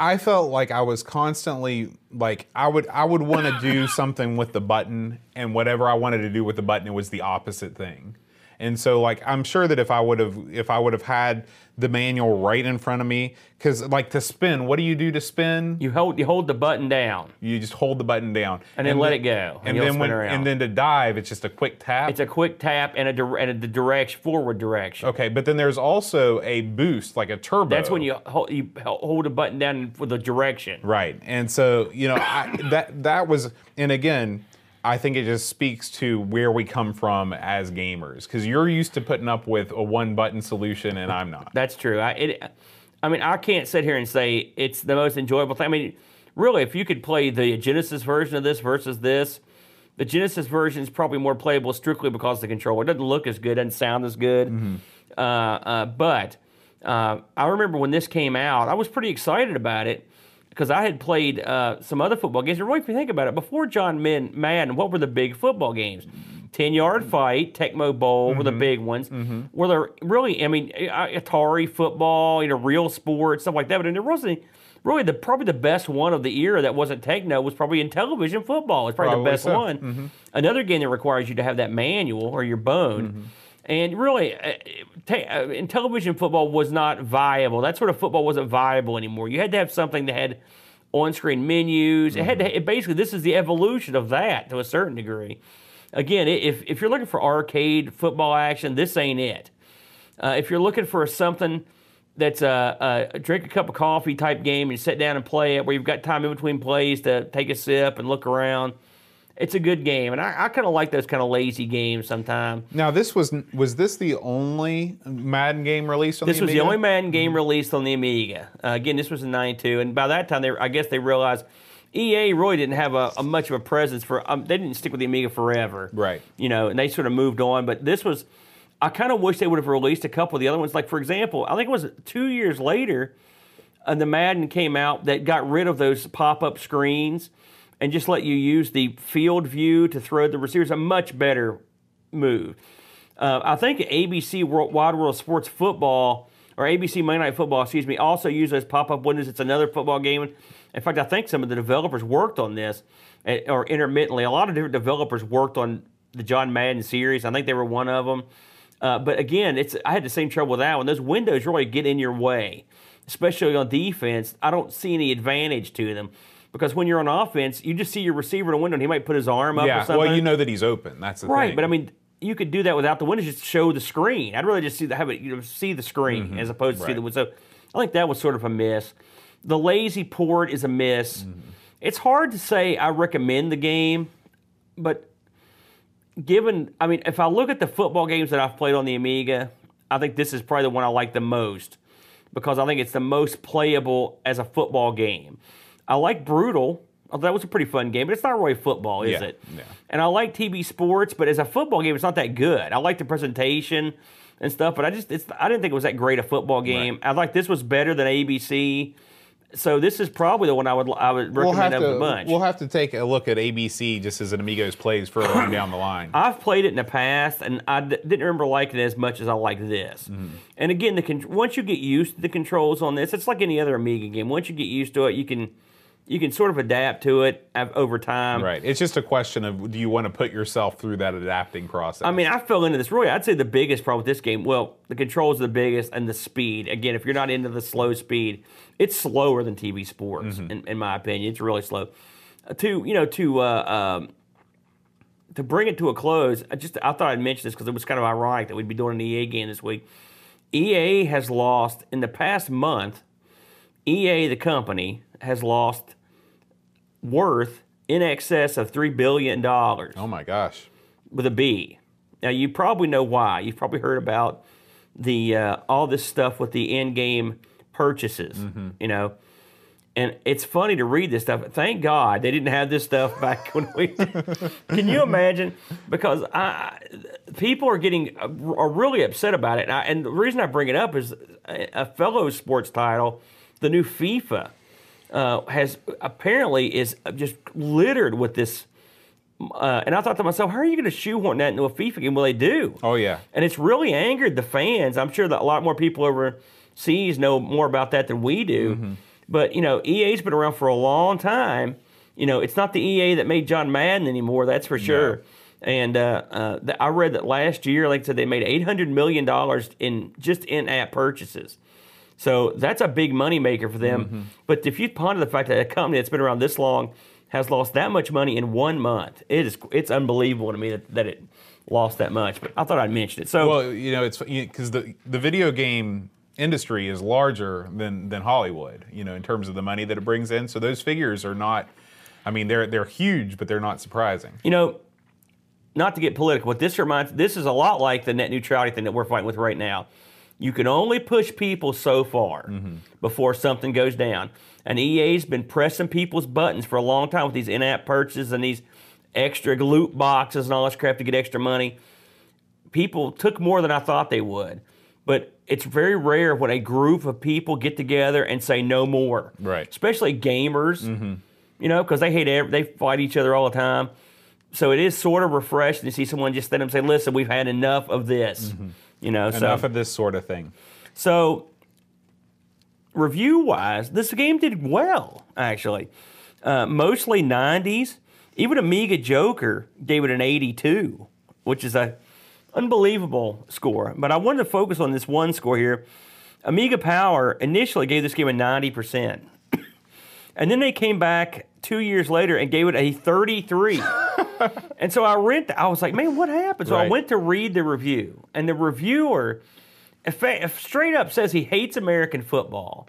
I felt like I was constantly like I would I would want to do something with the button and whatever I wanted to do with the button it was the opposite thing. And so like I'm sure that if I would have if I would have had the manual right in front of me cuz like to spin, what do you do to spin? You hold you hold the button down. You just hold the button down And then let it go, and And, then when around. and then to dive it's just a quick tap. It's a quick tap and a and a the direction forward direction. okay, but then there's also a boost like a turbo. That's when you hold, you hold a button down for the direction. Right. And so, you know, I, that that was and again, I think it just speaks to where we come from as gamers cuz you're used to putting up with a one button solution and I'm not. That's true. I it, I mean, I can't sit here and say it's the most enjoyable thing. I mean, really, if you could play the Genesis version of this versus this, the Genesis version is probably more playable strictly because the controller. It doesn't look as good, doesn't sound as good. Uh, uh, but uh, I remember when this came out, I was pretty excited about it because I had played uh, some other football games. And really, if you think about it, before John Min- Madden, what were the big football games? 10 yard mm-hmm. fight, Tecmo Bowl were the mm-hmm. big ones. Mm-hmm. Were there really, I mean, Atari football, you know, real sports, stuff like that. But there wasn't really the probably the best one of the era that wasn't Tecmo was probably Intellivision football. It's probably, Probably the best so. one. Another game that requires you to have that manual or your bone. And really, uh, te- uh, Intellivision football was not viable. That sort of football wasn't viable anymore. You had to have something that had on-screen menus. It had to, it basically this is the evolution of that to a certain degree. Again, if if you're looking for arcade football action, this ain't it. Uh, if you're looking for something that's a, a drink a cup of coffee type game and you sit down and play it, where you've got time in between plays to take a sip and look around. It's a good game, and I, I kind of like those kind of lazy games sometimes. Now this was was this the only Madden game released on This the was the Amiga? only Madden game released on the Amiga. Uh, again, this was in '92, and by that time, they I guess they realized EA really didn't have a, a much of a presence for. Um, they didn't stick with the Amiga forever, Right. You know, and they sort of moved on. But this was, I kind of wish they would have released a couple of the other ones. Like for example, I think it was two years later, uh, the Madden came out that got rid of those pop-up screens and just let you use the field view to throw the receivers. A much better move. Uh, I think ABC World, Wide World Sports Football or ABC Monday Night Football, excuse me, also use those pop-up windows. It's another football game. In fact, I think some of the developers worked on this, eh, or intermittently. A lot of different developers worked on the John Madden series. I think they were one of them. Uh, but again, it's I had the same trouble with that one. Those windows really get in your way, especially on defense. I don't see any advantage to them because when you're on offense, you just see your receiver in a window and he might put his arm up or Yeah, something. well, you know that he's open. That's the Right, thing. but I mean, you could do that without the window. Just show the screen. I'd really just see the have it, you know, see the screen mm-hmm. as opposed to see the window. So I think that was sort of a miss. The lazy port is a miss. Mm-hmm. It's hard to say I recommend the game, but given, I mean, if I look at the football games that I've played on the Amiga, I think this is probably the one I like the most because I think it's the most playable as a football game. I like Brutal. Oh, that was a pretty fun game, but it's not really football, is Yeah, it? yeah. And I like TV Sports, but as a football game, it's not that good. I like the presentation and stuff, but I just it's I didn't think it was that great a football game. I like this was better than ABC. So this is probably the one I would I would we'll have recommend of to the bunch. we'll have to take a look at ABC just as an Amigos plays further on down the line. I've played it in the past, and I d- didn't remember liking it as much as I like this. Mm-hmm. And again, the con- once you get used to the controls on this, it's like any other Amiga game. Once you get used to it, you can you can sort of adapt to it over time. Right. It's just a question of do you want to put yourself through that adapting process? I mean, I fell into this really. I'd say the biggest problem with this game, well, the controls are the biggest, and the speed. Again, if you're not into the slow speed, it's slower than TV Sports, in, in my opinion. It's really slow. Uh, to you know, to uh, um, to bring it to a close, I just I thought I'd mention this because it was kind of ironic that we'd be doing an EA game this week. EA has lost in the past month. EA, the company, has lost worth in excess of three billion dollars oh my gosh. with a B. Now you probably know why. You've probably heard about the uh, all this stuff with the in-game purchases. You know, and it's funny to read this stuff. Thank God they didn't have this stuff back when we. Can you imagine? Because I, people are getting are really upset about it, and, I, and the reason I bring it up is a fellow sports title, the new FIFA. Uh, has apparently is just littered with this uh, and I thought to myself, how are you going to shoehorn that into a FIFA game? Well, they do. Oh yeah. And it's really angered the fans. I'm sure that a lot more people overseas know more about that than we do. Mm-hmm. But, you know, EA's been around for a long time. You know, it's not the EA that made John Madden anymore, that's for sure. And uh, uh, I read that last year, like I said, they made $800 million in just in app purchases. So that's a big moneymaker for them. Mm-hmm. But if you ponder the fact that a company that's been around this long has lost that much money in one month, it is it's unbelievable to me that, that it lost that much. But I thought I'd mention it. So Well, you know, it's because the the video game industry is larger than than Hollywood. You know, in terms of the money that it brings in. So those figures are not. I mean, they're they're huge, but they're not surprising. you know, not to get political, but this reminds this is a lot like the net neutrality thing that we're fighting with right now. You can only push people so far mm-hmm. before something goes down. And EA's been pressing people's buttons for a long time with these in-app purchases and these extra loot boxes and all this crap to get extra money. People took more than I thought they would. But it's very rare when a group of people get together and say no more. Right. Especially gamers, mm-hmm. you know, because they hate every, they fight each other all the time. So it is sort of refreshing to see someone just stand up and say, "Listen, we've had enough of this." Mm-hmm. You know, Enough so of this sort of thing. so review wise, this game did well actually. Uh, mostly 90s. Even Amiga Joker gave it an 82, which is a unbelievable score. But I wanted to focus on this one score here. Amiga Power initially gave this game a 90%. And then they came back two years later and gave it a 33. and so I rent. I was like, man, what happened? So I went to read the review, and the reviewer straight up says he hates American football,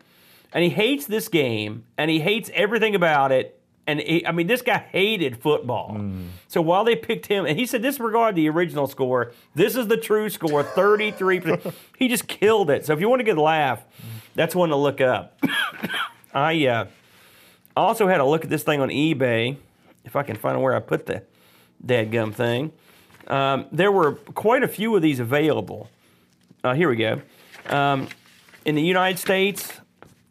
and he hates this game, and he hates everything about it. And he, I mean, this guy hated football. So while they picked him, and he said, disregard the original score. This is the true score, thirty-three. percent He just killed it. So if you want to get a laugh, that's one to look up. I uh, also had a look at this thing on eBay. If I can find where I put the dadgum thing. Um, there were quite a few of these available. Uh, here we go. Um, in the United States,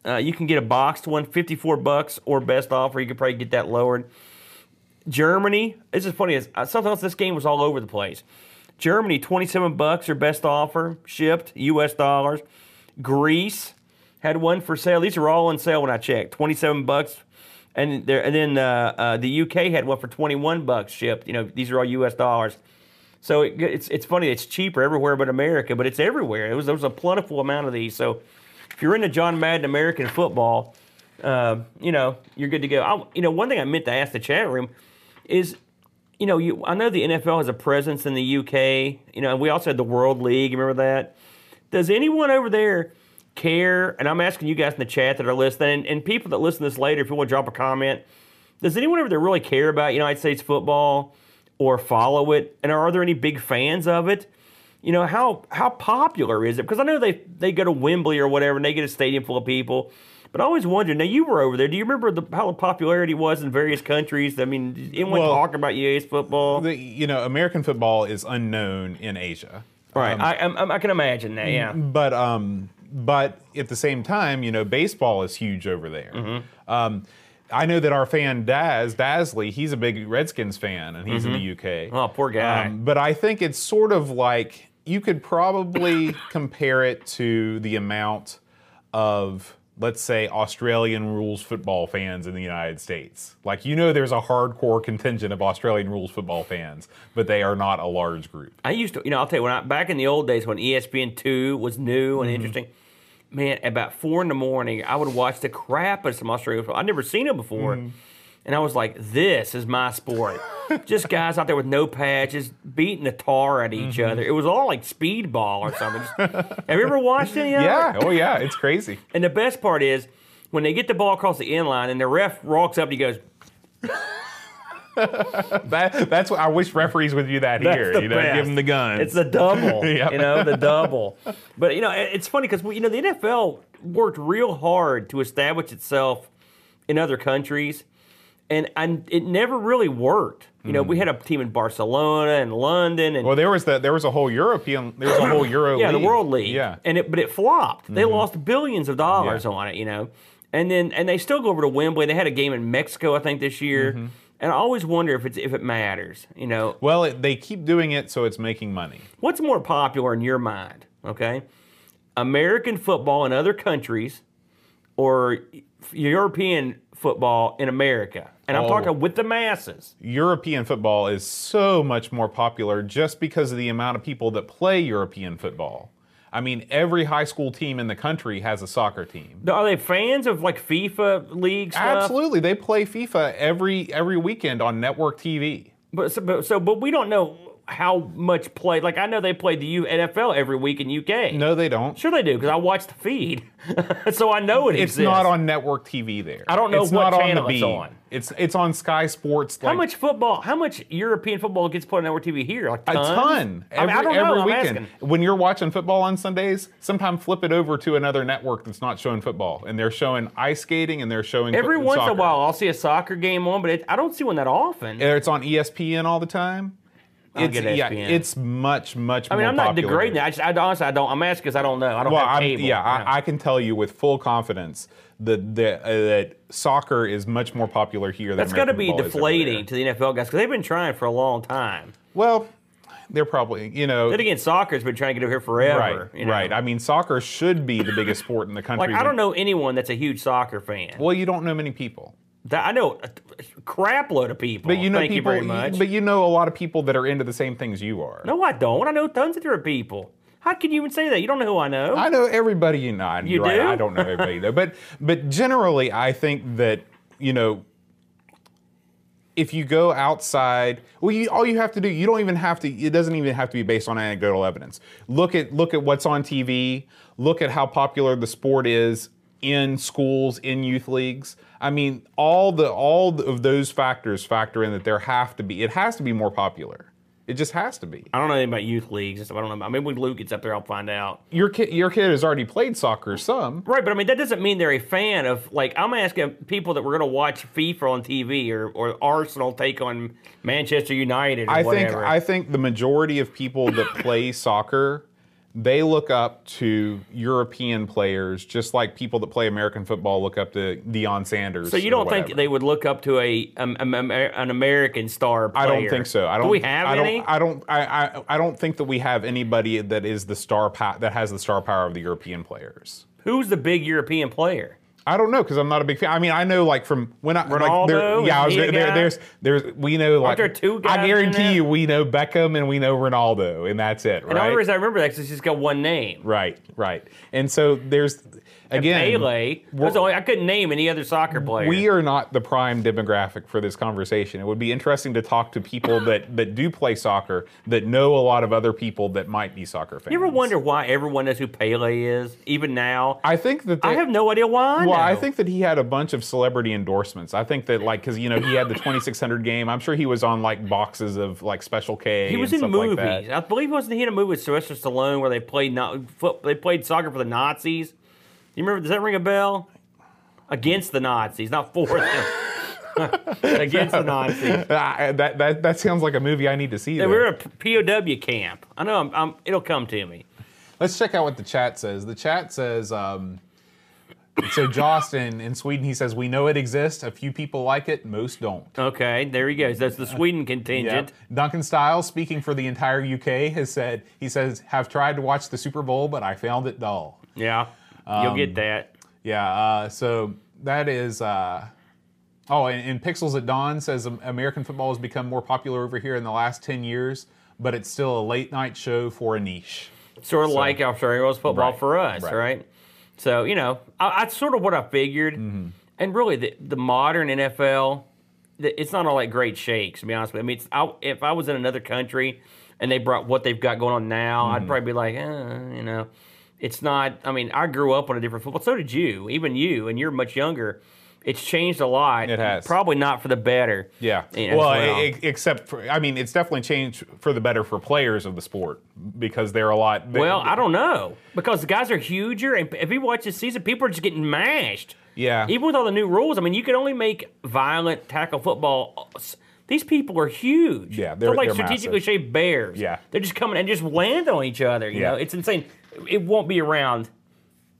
uh, you can get a boxed one, 54 bucks or best offer. You could probably get that lowered. Germany, this is funny. Uh, sometimes this game was all over the place. Germany, 27 bucks or best offer, shipped U.S. dollars. Greece had one for sale. These are all on sale when I checked. 27 bucks. And there, and then uh, uh, the UK had one for 21 bucks shipped. You know, these are all U.S. dollars. So it, it's it's funny. It's cheaper everywhere but America, but it's everywhere. It was there was a plentiful amount of these. So if you're into John Madden American football, uh, you know you're good to go. I, you know, one thing I meant to ask the chat room is, you know, you I know the NFL has a presence in the UK. You know, and we also had the World League. Remember that? Does anyone over there care? And I'm asking you guys in the chat that are listening, and, and people that listen to this later, if you want to drop a comment, does anyone over there really care about United States football or follow it? And are there any big fans of it? You know how how popular is it? Because I know they they go to Wembley or whatever, and they get a stadium full of people. But I always wondered. Now you were over there. Do you remember the, how the popularity was in various countries? I mean, anyone Well, talk about UA's football? The, you know, American football is unknown in Asia. right. I, I I can imagine that. Yeah. but um, but at the same time, you know, baseball is huge over there. Mm-hmm. Um, I know that our fan Daz Dasley, he's a big Redskins fan, and he's in the UK. Oh, poor guy. Um, but I think it's sort of like you could probably compare it to the amount of, let's say, Australian rules football fans in the United States. Like, you know, there's a hardcore contingent of Australian rules football fans, but they are not a large group. I used to, you know, I'll tell you when I back in the old days when E ESPN two was new Mm-hmm. and interesting. Man, about four in the morning, I would watch the crap out of some Australian football. I'd never seen it before, Mm-hmm. and I was like, "This is my sport." Just guys out there with no patches, beating the tar at each Mm-hmm. other. It was all like speedball or something. Have you ever watched any of Yeah. Oh, yeah. It's crazy. And the best part is when they get the ball across the end line, and the ref walks up and he goes, That, that's what I wish referees would do that That's here. You know, best. give them the guns. It's the double, Yep. you know, the double. But you know, it's funny because you know the NFL worked real hard to establish itself in other countries, and and it never really worked. You know, we had a team in Barcelona and London, and well, there was the there was a whole European there was a whole Euro yeah, league. the World League. Yeah. and it but it flopped. They mm-hmm. lost billions of dollars Yeah. on it. You know, and then and they still go over to Wembley. They had a game in Mexico, I think, this year. Mm-hmm. And I always wonder if it's if it matters. You know, Well, it, they keep doing it, so it's making money. What's more popular in your mind? Okay, American football in other countries, or European football in America? And I'm Oh. talking with the masses. European football is so much more popular just because of the amount of people that play European football. I mean, every high school team in the country has a soccer team. Are they fans of like FIFA leagues? Absolutely, they play FIFA every every weekend on network TV. But so, but so, but we don't know how much play. Like I know they play the U- NFL every week in UK. No, they don't. Sure they do because I watch the feed, so I know it It's exists. not on network TV there. I don't know it's what channel on the it's on. It's it's on Sky Sports. How much football? How much European football gets put on network TV here? Like A ton. I, mean, Every, I don't know. every I'm weekend. asking. When you're watching football on Sundays, sometimes flip it over to another network that's not showing football, and they're showing ice skating and they're showing Every once in a while, I'll see a soccer game on, but it, I don't see one that often. It's on ESPN all the time. I'll It's, yeah, it's much much. I mean, I'm not popular degrading that. I, just, I honestly, I don't. I'm asking because I don't know. I don't Well, have I'm, yeah. I, I can tell you with full confidence that that, uh, that soccer is much more popular here. That's got to be deflating to the NFL guys because they've been trying for a long time. Well, they're probably you know Then again, soccer's been trying to get over here forever. right, you know? right. I mean, soccer should be the biggest sport in the country. Like I don't know anyone that's a huge soccer fan. Well, you don't know many people. That, I know a crap load of people. But you know Thank people. you very much. But you know a lot of people that are into the same things you are. no, I don't. I know tons of different people. How can you even say that? You don't know who I know. I know everybody you know. You You're right, do? I don't know everybody though. But but generally, I think that you know if you go outside, well, you, all you have to do, you don't even have to. It doesn't even have to be based on anecdotal evidence. Look at look at what's on TV. Look at how popular the sport is in schools, in youth leagues. I mean, all the all of those factors factor in that there have to be. It has to be more popular. It just has to be. I don't know anything about youth leagues and stuff. I don't know. I mean, when Luke gets up there, I'll find out. Your kid, your kid has already played soccer some. Right, but I mean that doesn't mean they're a fan of like I'm asking people that were going to watch FIFA on TV or, or Arsenal take on Manchester United or I think. I think the majority of people that play soccer, they look up to European players, just like people that play American football look up to Deion Sanders. so you don't think they would look up to a um, um, um, an American star player? I don't think so. I don't. Do we have I any? Don't, I don't. I, I. I don't think that we have anybody that is the star that has the star power of the European players. Who's the big European player? I don't know because I'm not a big fan. I mean, I know like from when I like there, Ronaldo? yeah, I was he there, there's there's we know like there two guys I guarantee you we know Beckham and we know Ronaldo and that's it, And the only reason I remember that is 'cause he's got one name. Right, right. And so there's again Pele. That's only, I couldn't name any other soccer player. we are not the prime demographic for this conversation. It would be interesting to talk to people that that do play soccer that know a lot of other people that might be soccer fans. you ever wonder why everyone knows who Pele is, even now? I think that I have no idea why. I Well, I think that he had a bunch of celebrity endorsements. I think that like because you know he had the 2600 game. I'm sure he was on like boxes of like Special K. he was in movies. Like. I believe he wasn't he in a movie with Sylvester Stallone where they played not they played soccer for the Nazis? You remember? Does that ring a bell? Against the Nazis, not for them. Against the Nazis. Ah, that, that that sounds like a movie I need to see. Though. were at a POW camp. I know. I'm, I'm, it'll come to me. Let's check out what the chat says. The chat says, um, so Jost in, in Sweden, he says, we know it exists. A few people like it, most don't. Okay, there he goes. That's the Sweden contingent. Yep. Duncan Stiles, speaking for the entire UK, has said, he says, have tried to watch the Super Bowl, but I found it dull. Yeah, you'll Um, get that. Yeah, uh, so that is. Uh, oh, and, and Pixels at Dawn says um, American football has become more popular over here in the last 10 years, but it's still a late night show for a niche. Sort of like Australia's football Right, for us, right. right. So you know, I, that's sort of what I figured. Mm-hmm. And really, the, the modern NFL, the, it's not all that great shakes. To be honest with you, I mean, it's, I, if I was in another country and they brought what they've got going on now, Mm-hmm. I'd probably be like, eh, you know, it's not. I mean, I grew up on a different football. So did you, even you, and you're much younger. It's changed a lot. It has. Probably not for the better. Yeah. You know, well, well. e- except for, I mean, it's definitely changed for the better for players of the sport because they're a lot. they- Well, I don't know because the guys are huger, and if you watch this season, people are just getting mashed. Yeah. Even with all the new rules, I mean, you can only make violent tackle football. These people are huge. Yeah, they're, they're- like they're strategically massive. shaped bears. Yeah. they're just coming and just land on each other. You Yeah. know, it's insane. It won't be around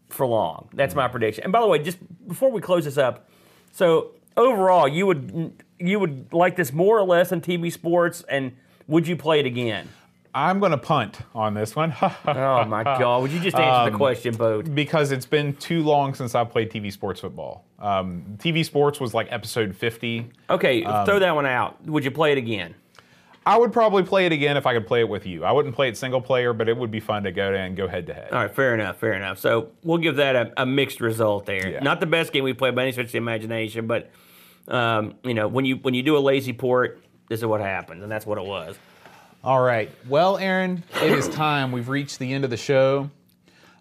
for long. That's my prediction. And by the way, just before we close this up, so overall, you would you would like this more or less in TV sports, and would you play it again? I'm going to punt on this one Oh my God! Would you just answer Um, the question, Boat? because it's been too long since I played TV sports football. Um, TV sports was like episode 50. Okay, um, throw that one out. Would you play it again? I would probably play it again if I could play it with you. I wouldn't play it single player, but it would be fun to go to and go head to head. All right, fair enough, fair enough. So we'll give that a, a mixed result there. Yeah. Not the best game we played by any stretch of the imagination, but um, you know, when you when you do a lazy port, this is what happens, and that's what it was. All right. Well, Aaron, it is time. We've reached the end of the show.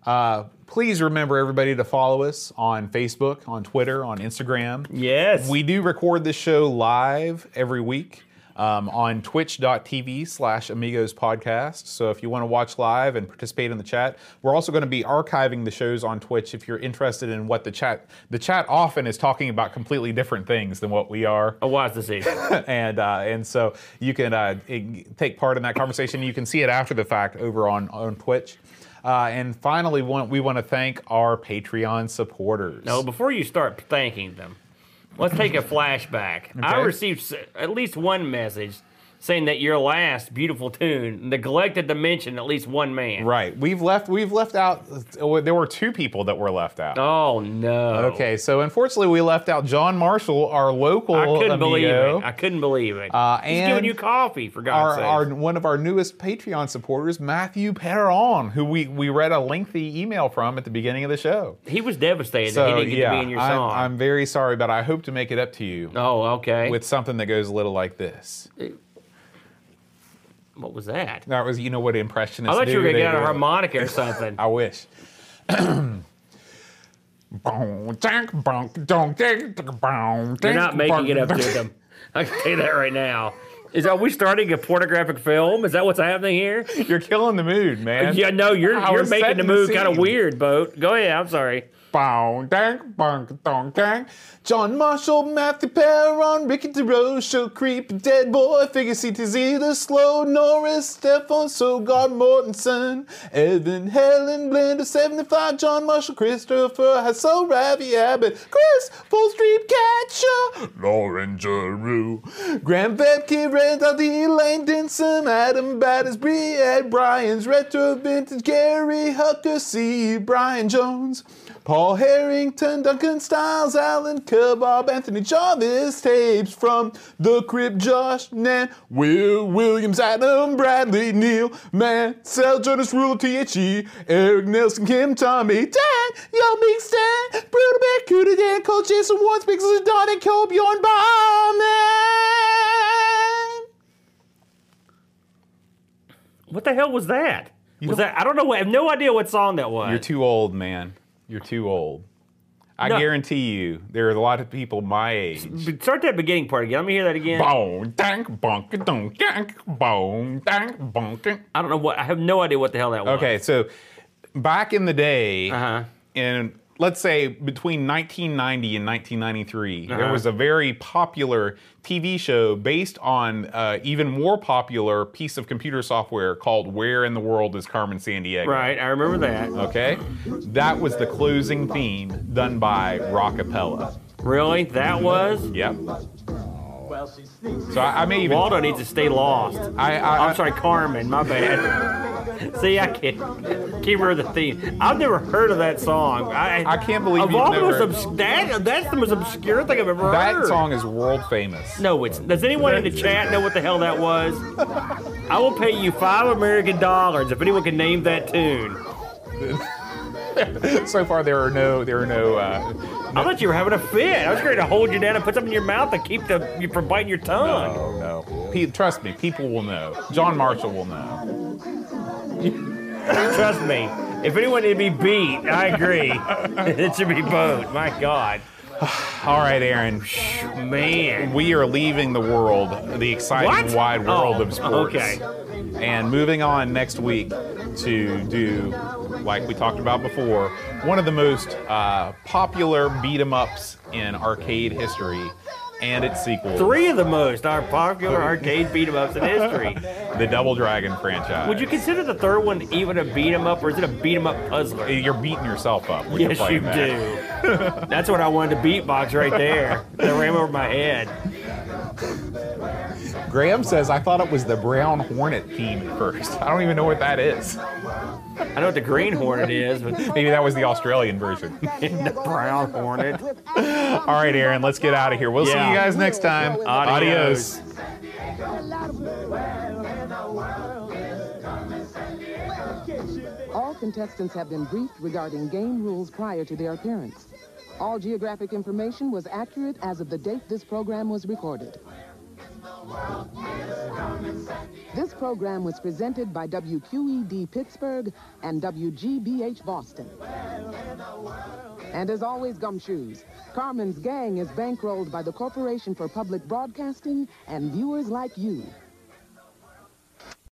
Uh, please remember, everybody, to follow us on Facebook, on Twitter, on Instagram. Yes. We do record this show live every week um, on twitch.tv slash amigos podcast. So if you want to watch live and participate in the chat, we're also going to be archiving the shows on Twitch if you're interested in what the chat, the chat often is talking about completely different things than what we are a wise decision. and uh, and so you can uh, take part in that conversation. You can see it after the fact over on on Twitch. Uh, and finally, we want, we want to thank our Patreon supporters. no, before you start thanking them, let's take a flashback. I received at least one message saying that your last beautiful tune neglected to mention at least one man. Right. We've left. We've left out. There were two people that were left out. Oh no. Okay, so unfortunately, we left out John Marshall, our local I couldn't believe it. I couldn't believe it. Uh, He's giving you coffee for our, God's our sake. one of our newest Patreon supporters, Matthew Perron, who we we read a lengthy email from at the beginning of the show. He was devastated So that he didn't get yeah, to be in your I'm. I'm very sorry, but I hope to make it up to you oh, okay. with something that goes a little like this. What was that? That was, you know, what impressionists I thought you were gonna get out a harmonica or something. I wish. You're You're not making it up to them. I can tell you that right now. Is are we starting a pornographic film? Is that what's happening here? You're killing the mood, man. Yeah, no, you're I you're making the mood kind of weird, boat. Go ahead. I'm sorry. Bow, dang, bunk, dong, dang. John Marshall, Matthew Perron, Ricky DeRoche, Creep, Dead Boy, Figure CTZ, The Slow, Norris, Stefan, Sogard, Mortensen, Evan, Helen, Blender, 75, John Marshall, Christopher, Hassel, Ravi Abbott, Chris, Full Street Catcher, Lauren Giroux, Graham Vetke, Red D, Lane Denson, Adam Battersby, Ed Bryans, Retro Vintage, Gary Hucker, C. Brian Jones, Paul Harrington, Duncan Styles, Alan Kebab, Anthony Jarvis, tapes from The Crypt, Josh Nan, Will Williams, Adam Bradley, Neil, Mansell, Jonas Rule, THE, Eric Nelson, Kim, Tommy, Dan, Yo Big Stan, Bruno Beck, Cuda Dan, Cole Jason, Warren Pixels, Donnie, Cole, Bjorn, Bauman. What the hell was that? was that? I don't know. what- I have no idea what song that was. You're too old, man. You're too old. I No. guarantee you, there are a lot of people my age. Start that beginning part again. Let me hear that again. Bone, dank, bonk, donk, dank, bone, dank, bonk. I don't know what. I have no idea what the hell that was. Okay, so back in the day, Uh-huh. in let's say between 1990 and 1993, there Uh-huh. was a very popular TV show based on uh, even more popular piece of computer software called "Where in the World Is Carmen Sandiego?" Right. I remember that. Okay, that was the closing theme done by Rockapella. Really? That was. Yep. So I, I may even. Waldo needs to stay lost. I, I, I'm sorry, Carmen. My bad. See, I can't, can't remember the theme. I've never heard of that song. I, I can't believe of you've all most never- obs- that, that's the most obscure thing I've ever That heard. That song is world famous. No, it's. Does anyone in the chat know what the hell that was? I will pay you five American dollars if anyone can name that tune. So far, there are no, there are no. Uh, I thought you were having a fit. I was ready to hold you down and put something in your mouth to keep the you from biting your tongue. no, no. Pe- trust me, people will know. John Marshall will know. Trust me. If anyone need to be beat, I agree. it should be both. My God, All right, Aaron. man. We are leaving the world, the exciting What? wide oh, world Oh, of sports. okay. And moving on next week to do, like we talked about before, one of the most uh, popular beat 'em ups in arcade history and its sequel, Three of the most are popular arcade beat 'em ups in history. the Double Dragon franchise. Would you consider the third one even a beat 'em up, or is it a beat 'em up puzzler? You're beating yourself up. When you're Yes, you that. do. That's what I wanted to beatbox right there. That ran over my head. Graham says, I thought it was the Brown Hornet theme at first. I don't even know what that is. I know what the green hornet is, but Maybe that was the Australian version. the brown hornet. All right, Aaron, let's get out of here. We'll see you guys next time. Adios. All contestants have been briefed regarding game rules prior to their appearance. All geographic information was accurate as of the date this program was recorded. This program was presented by WQED Pittsburgh and WGBH Boston. And as always, gumshoes. Carmen's Gang is bankrolled by the Corporation for Public Broadcasting and viewers like you.